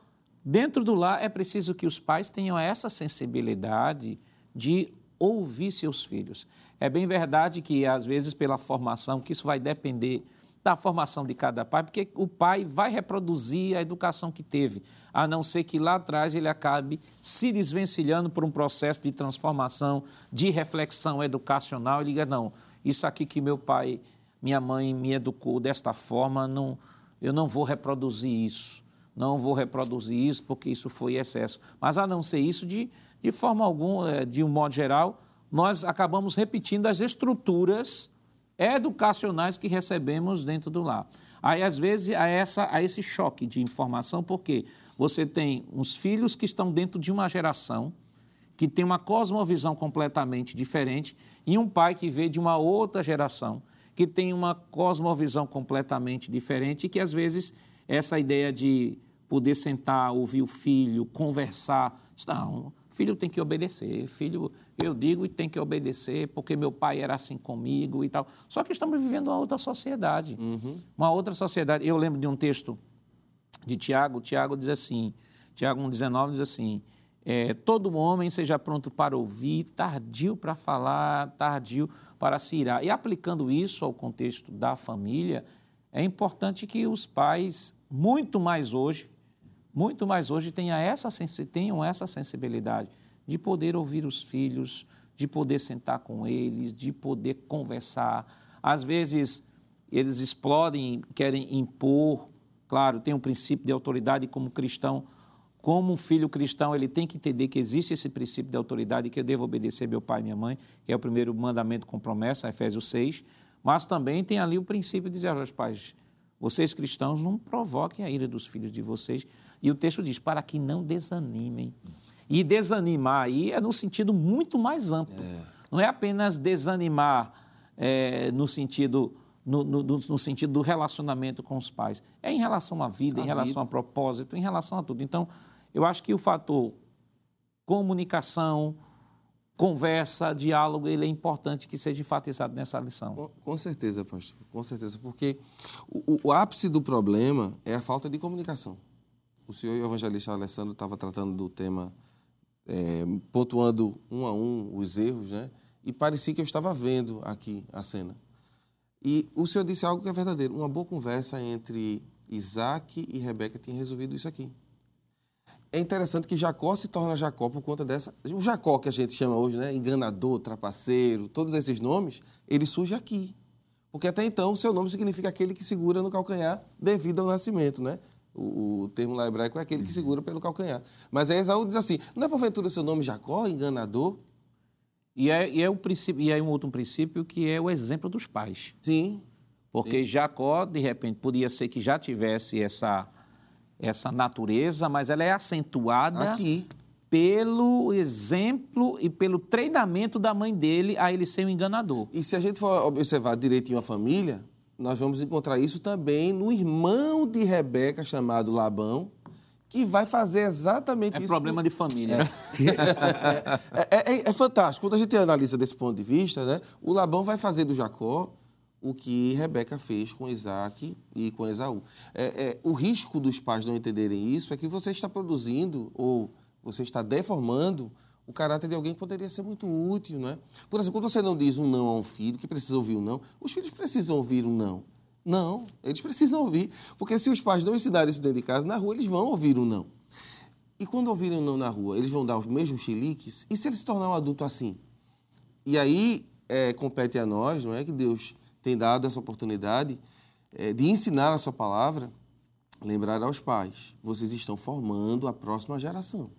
A: Dentro do lar é preciso que os pais tenham essa sensibilidade de ouvir seus filhos. É bem verdade que, às vezes, pela formação, que isso vai depender da formação de cada pai, porque o pai vai reproduzir a educação que teve, a não ser que lá atrás ele acabe se desvencilhando por um processo de transformação, de reflexão educacional. Ele diga: não, isso aqui que meu pai, minha mãe me educou desta forma, não, eu não vou reproduzir isso não vou reproduzir isso porque isso foi excesso. Mas a não ser isso, de, de forma alguma, é, de um modo geral, nós acabamos repetindo as estruturas educacionais que recebemos dentro do lar. Aí, às vezes, há, essa, há esse choque de informação, porque você tem uns filhos que estão dentro de uma geração que tem uma cosmovisão completamente diferente e um pai que veio de uma outra geração que tem uma cosmovisão completamente diferente e que, às vezes, essa ideia de poder sentar, ouvir o filho, conversar. Não, filho tem que obedecer, filho, eu digo e tem que obedecer, porque meu pai era assim comigo e tal. Só que estamos vivendo uma outra sociedade. Uhum. Uma outra sociedade. Eu lembro de um texto de Tiago, Tiago diz assim, Tiago 1,19 diz assim, é, todo homem seja pronto para ouvir, tardio para falar, tardio para se irar. E aplicando isso ao contexto da família, é importante que os pais, muito mais hoje, muito mais hoje, essa, tenham essa sensibilidade de poder ouvir os filhos, de poder sentar com eles, de poder conversar. Às vezes, eles explodem, querem impor. Claro, tem um princípio de autoridade como cristão como um filho cristão, ele tem que entender que existe esse princípio de autoridade, que eu devo obedecer meu pai e minha mãe, que é o primeiro mandamento com promessa, Efésios 6. Mas também tem ali o princípio de dizer aos pais: vocês cristãos não provoquem a ira dos filhos de vocês. E o texto diz: para que não desanimem. E desanimar aí é no sentido muito mais amplo. É. Não é apenas desanimar é, no sentido no, no, no, sentido do relacionamento com os pais. É em relação à vida, a em relação vida. a propósito, em relação a tudo. Então, eu acho que o fator comunicação, conversa, diálogo, ele é importante que seja enfatizado nessa lição.
C: Com, com certeza, pastor, com certeza, porque o, o, ápice do problema é a falta de comunicação. O senhor e o evangelista Alessandro estava tratando do tema, é, pontuando um a um os erros, né? E parecia que eu estava vendo aqui a cena. E o senhor disse algo que é verdadeiro. Uma boa conversa entre Isaac e Rebeca tinha resolvido isso aqui. É interessante que Jacó se torna Jacó por conta dessa. O Jacó que a gente chama hoje, né? Enganador, trapaceiro, todos esses nomes, ele surge aqui. Porque até então o seu nome significa aquele que segura no calcanhar devido ao nascimento, né? O, o termo lá hebraico é aquele que segura pelo calcanhar. Mas aí Esaú diz assim: não é porventura seu nome Jacó, enganador?
A: E é, e é, o princípio, e é um outro princípio que é o exemplo dos pais.
C: Sim.
A: Porque Sim. Jacó, de repente, podia ser que já tivesse essa, essa natureza, mas ela é acentuada
C: Aqui.
A: pelo exemplo e pelo treinamento da mãe dele a ele ser um enganador.
C: E se a gente for observar direitinho a família, nós vamos encontrar isso também no irmão de Rebeca, chamado Labão, que vai fazer exatamente
A: é
C: isso.
A: É problema de família.
C: É. é, é, é, fantástico. Quando a gente analisa desse ponto de vista, né, o Labão vai fazer do Jacó o que Rebeca fez com Isaac e com Esaú. É, o risco dos pais não entenderem isso é que você está produzindo ou você está deformando o caráter de alguém que poderia ser muito útil, não é? Por exemplo, quando você não diz um não a um filho, que precisa ouvir um não, os filhos precisam ouvir um não. Não, eles precisam ouvir. Porque se os pais não ensinarem isso dentro de casa, na rua eles vão ouvir um não. E quando ouvirem um não na rua, eles vão dar os mesmos chiliques? E se ele se tornar um adulto assim? E aí é, compete a nós, não é? Que Deus tem dado essa oportunidade é, de ensinar a sua palavra, lembrar aos pais: vocês estão formando a próxima geração.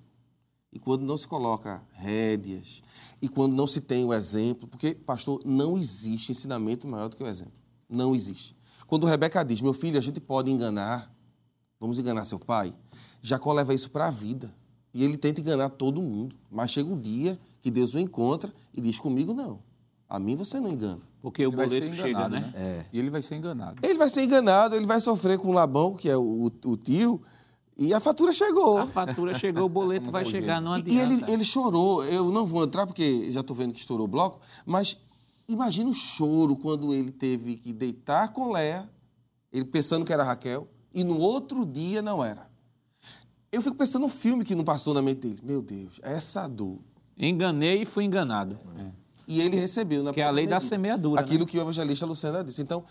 C: E quando não se coloca rédeas, e quando não se tem o exemplo, porque, pastor, não existe ensinamento maior do que o exemplo. Não existe. Quando Rebeca diz, meu filho, a gente pode enganar, vamos enganar seu pai, Jacó leva isso para a vida. E ele tenta enganar todo mundo. Mas chega um dia que Deus o encontra e diz: Comigo não. A mim você não engana.
A: Porque o boleto chega, né? né?
B: É. E ele vai ser enganado.
C: Ele vai ser enganado, ele vai sofrer com o Labão, que é o, o tio, e a fatura chegou.
A: A fatura chegou, o boleto vai chegar, não adianta.
C: E ele, ele chorou. Eu não vou entrar porque já estou vendo que estourou o bloco, mas Imagina o choro quando ele teve que deitar com Léa, ele pensando que era Raquel, e no outro dia não era. Eu fico pensando no filme que não passou na mente dele. Meu Deus, essa dor.
A: Enganei e fui enganado.
C: É. E ele recebeu na
A: Que é a lei medida, da semeadura.
C: Aquilo
A: né?
C: que o evangelista Luciana disse. Então,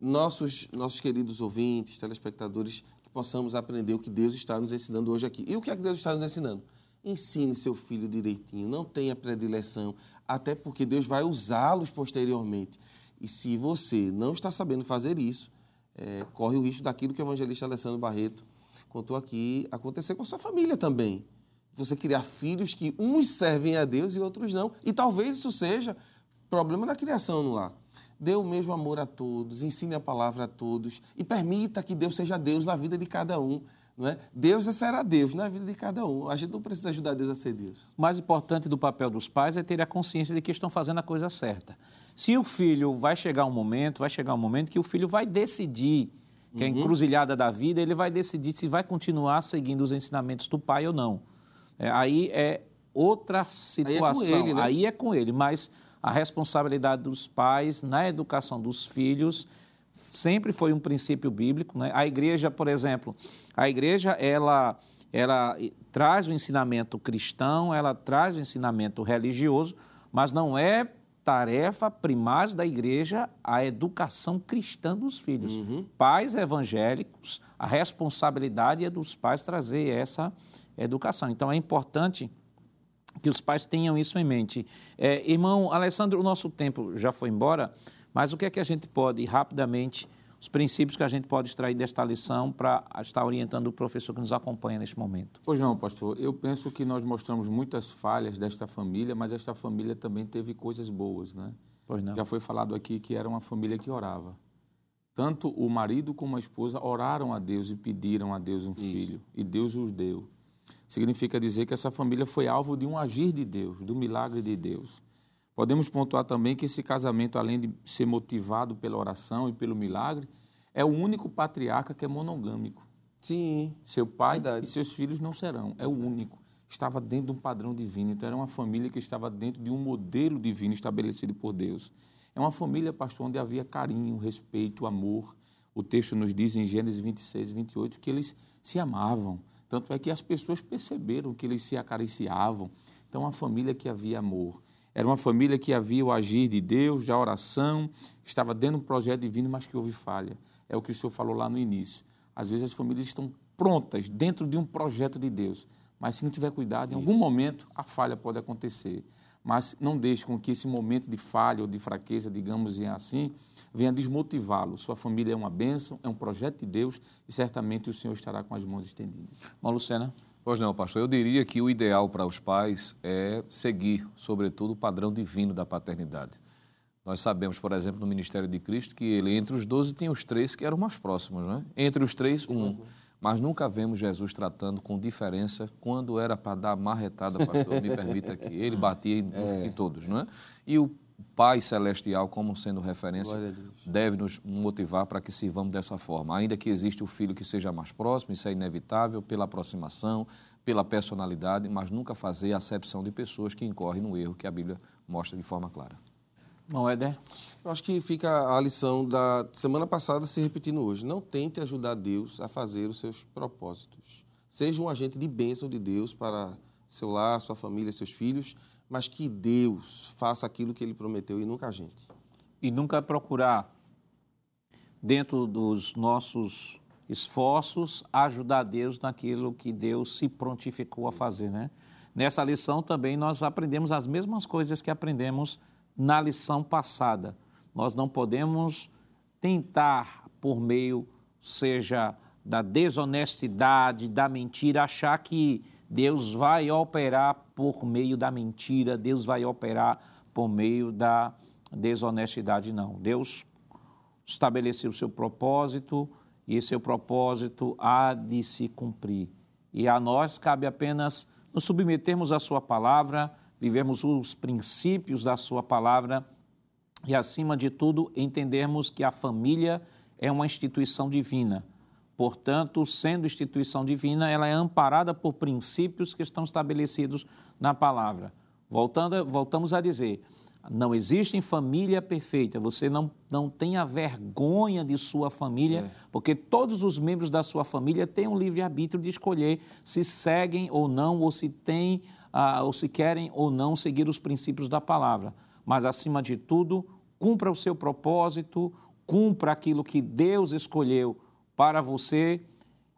C: nossos, nossos queridos ouvintes, telespectadores, que possamos aprender o que Deus está nos ensinando hoje aqui. E o que é que Deus está nos ensinando? Ensine seu filho direitinho, não tenha predileção, até porque Deus vai usá-los posteriormente. E se você não está sabendo fazer isso, é, corre o risco daquilo que o evangelista Alessandro Barreto contou aqui acontecer com a sua família também. Você criar filhos que uns servem a Deus e outros não. E talvez isso seja problema da criação no lar. Dê o mesmo amor a todos, ensine a palavra a todos e permita que Deus seja Deus na vida de cada um. Não é? Deus será Deus na vida de cada um. A gente não precisa ajudar Deus a ser Deus.
A: O mais importante do papel dos pais é ter a consciência de que estão fazendo a coisa certa. Se o filho vai chegar um momento, vai chegar um momento que o filho vai decidir, que é a uhum. encruzilhada da vida, ele vai decidir se vai continuar seguindo os ensinamentos do pai ou não. É, aí é outra situação. Aí é ele, né?
C: Aí
A: é com ele mas a responsabilidade dos pais na educação dos filhos sempre foi um princípio bíblico. Né? A igreja, por exemplo, a igreja ela, ela traz o ensinamento cristão, ela traz o ensinamento religioso, mas não é tarefa primária da igreja a educação cristã dos filhos. Uhum. Pais evangélicos, a responsabilidade é dos pais trazer essa educação. Então é importante que os pais tenham isso em mente. É, irmão Alessandro, o nosso tempo já foi embora, mas o que é que a gente pode, rapidamente, os princípios que a gente pode extrair desta lição para estar orientando o professor que nos acompanha neste momento?
B: Pois não, pastor. Eu penso que nós mostramos muitas falhas desta família, mas esta família também teve coisas boas, né?
A: Pois não.
B: Já foi falado aqui que era uma família que orava. Tanto o marido como a esposa oraram a Deus e pediram a Deus um Isso. filho, e Deus os deu. Significa dizer que essa família foi alvo de um agir de Deus, do milagre de Deus. Podemos pontuar também que esse casamento, além de ser motivado pela oração e pelo milagre, é o único patriarca que é monogâmico.
C: Sim.
B: Seu pai verdade. e seus filhos não serão. É o único. Estava dentro de um padrão divino. Então, era uma família que estava dentro de um modelo divino estabelecido por Deus. É uma família, pastor, onde havia carinho, respeito, amor. O texto nos diz em Gênesis 26 e 28 que eles se amavam. Tanto é que as pessoas perceberam que eles se acariciavam. Então, uma família que havia amor. Era uma família que havia o agir de Deus, da oração, estava dentro de um projeto divino, mas que houve falha. É o que o senhor falou lá no início. Às vezes as famílias estão prontas dentro de um projeto de Deus, mas se não tiver cuidado, em algum momento a falha pode acontecer. Mas não deixe com que esse momento de falha ou de fraqueza, digamos assim, venha desmotivá-lo. Sua família é uma bênção, é um projeto de Deus e certamente o Senhor estará com as mãos estendidas.
A: Bom, Lucena.
D: Pois não, pastor. Eu diria que o ideal para os pais é seguir, sobretudo, o padrão divino da paternidade. Nós sabemos, por exemplo, no Ministério de Cristo, que ele, entre os doze, tinha os três que eram mais próximos, né? Entre os três, um. Mas nunca vemos Jesus tratando com diferença quando era para dar marretada, pastor, me permita aqui. Ele batia em, é. em todos, não é? E o Pai Celestial, como sendo referência, deve nos motivar para que sirvamos dessa forma. Ainda que exista o filho que seja mais próximo, isso é inevitável, pela aproximação, pela personalidade, mas nunca fazer acepção de pessoas que incorrem no erro que a Bíblia mostra de forma clara.
A: Não, Éder?
C: Eu acho que fica a lição da semana passada se repetindo hoje. Não tente ajudar Deus a fazer os seus propósitos. Seja um agente de bênção de Deus para seu lar, sua família, seus filhos mas que Deus faça aquilo que ele prometeu e nunca a gente.
A: E nunca procurar, dentro dos nossos esforços, ajudar Deus naquilo que Deus se prontificou a fazer, né? Nessa lição também nós aprendemos as mesmas coisas que aprendemos na lição passada. Nós não podemos tentar, por meio, seja da desonestidade, da mentira, achar que Deus vai operar por meio da mentira, Deus vai operar por meio da desonestidade, não. Deus estabeleceu o seu propósito e esse seu propósito há de se cumprir. E a nós cabe apenas nos submetermos à Sua palavra, vivemos os princípios da Sua palavra e, acima de tudo, entendermos que a família é uma instituição divina Portanto, sendo instituição divina, ela é amparada por princípios que estão estabelecidos na palavra. Voltando, voltamos a dizer, não existe família perfeita. Você não, não tenha vergonha de sua família, é. porque todos os membros da sua família têm um livre-arbítrio de escolher se seguem ou não, ou se têm, ah, ou se querem ou não seguir os princípios da palavra. Mas, acima de tudo, cumpra o seu propósito, cumpra aquilo que Deus escolheu para você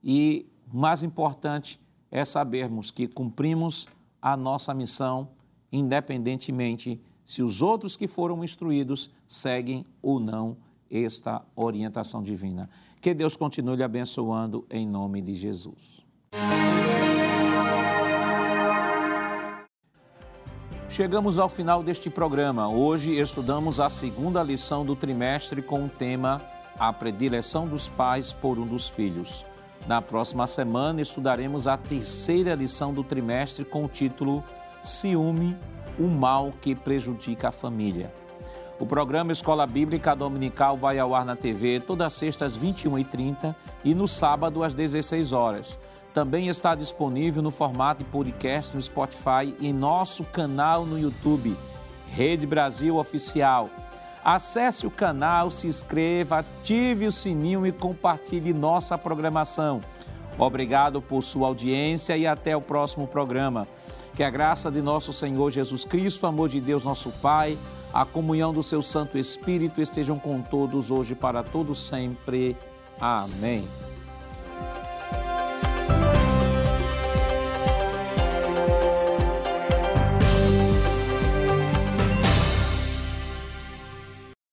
A: e, mais importante, é sabermos que cumprimos a nossa missão, independentemente se os outros que foram instruídos seguem ou não esta orientação divina. Que Deus continue abençoando em nome de Jesus. Chegamos ao final deste programa. Hoje estudamos a segunda lição do trimestre com o tema a predileção dos pais por um dos filhos. Na próxima semana estudaremos a terceira lição do trimestre com o título Ciúme, o mal que prejudica a família. O programa Escola Bíblica Dominical vai ao ar na TV todas as sextas às 21h30 e no sábado às 16 horas. também está disponível no formato de podcast no Spotify e nosso canal no YouTube, Rede Brasil Oficial. Acesse o canal, se inscreva, ative o sininho e compartilhe nossa programação. Obrigado por sua audiência e até o próximo programa. Que a graça de nosso Senhor Jesus Cristo, amor de Deus, nosso Pai, a comunhão do seu Santo Espírito estejam com todos hoje para todos sempre. Amém.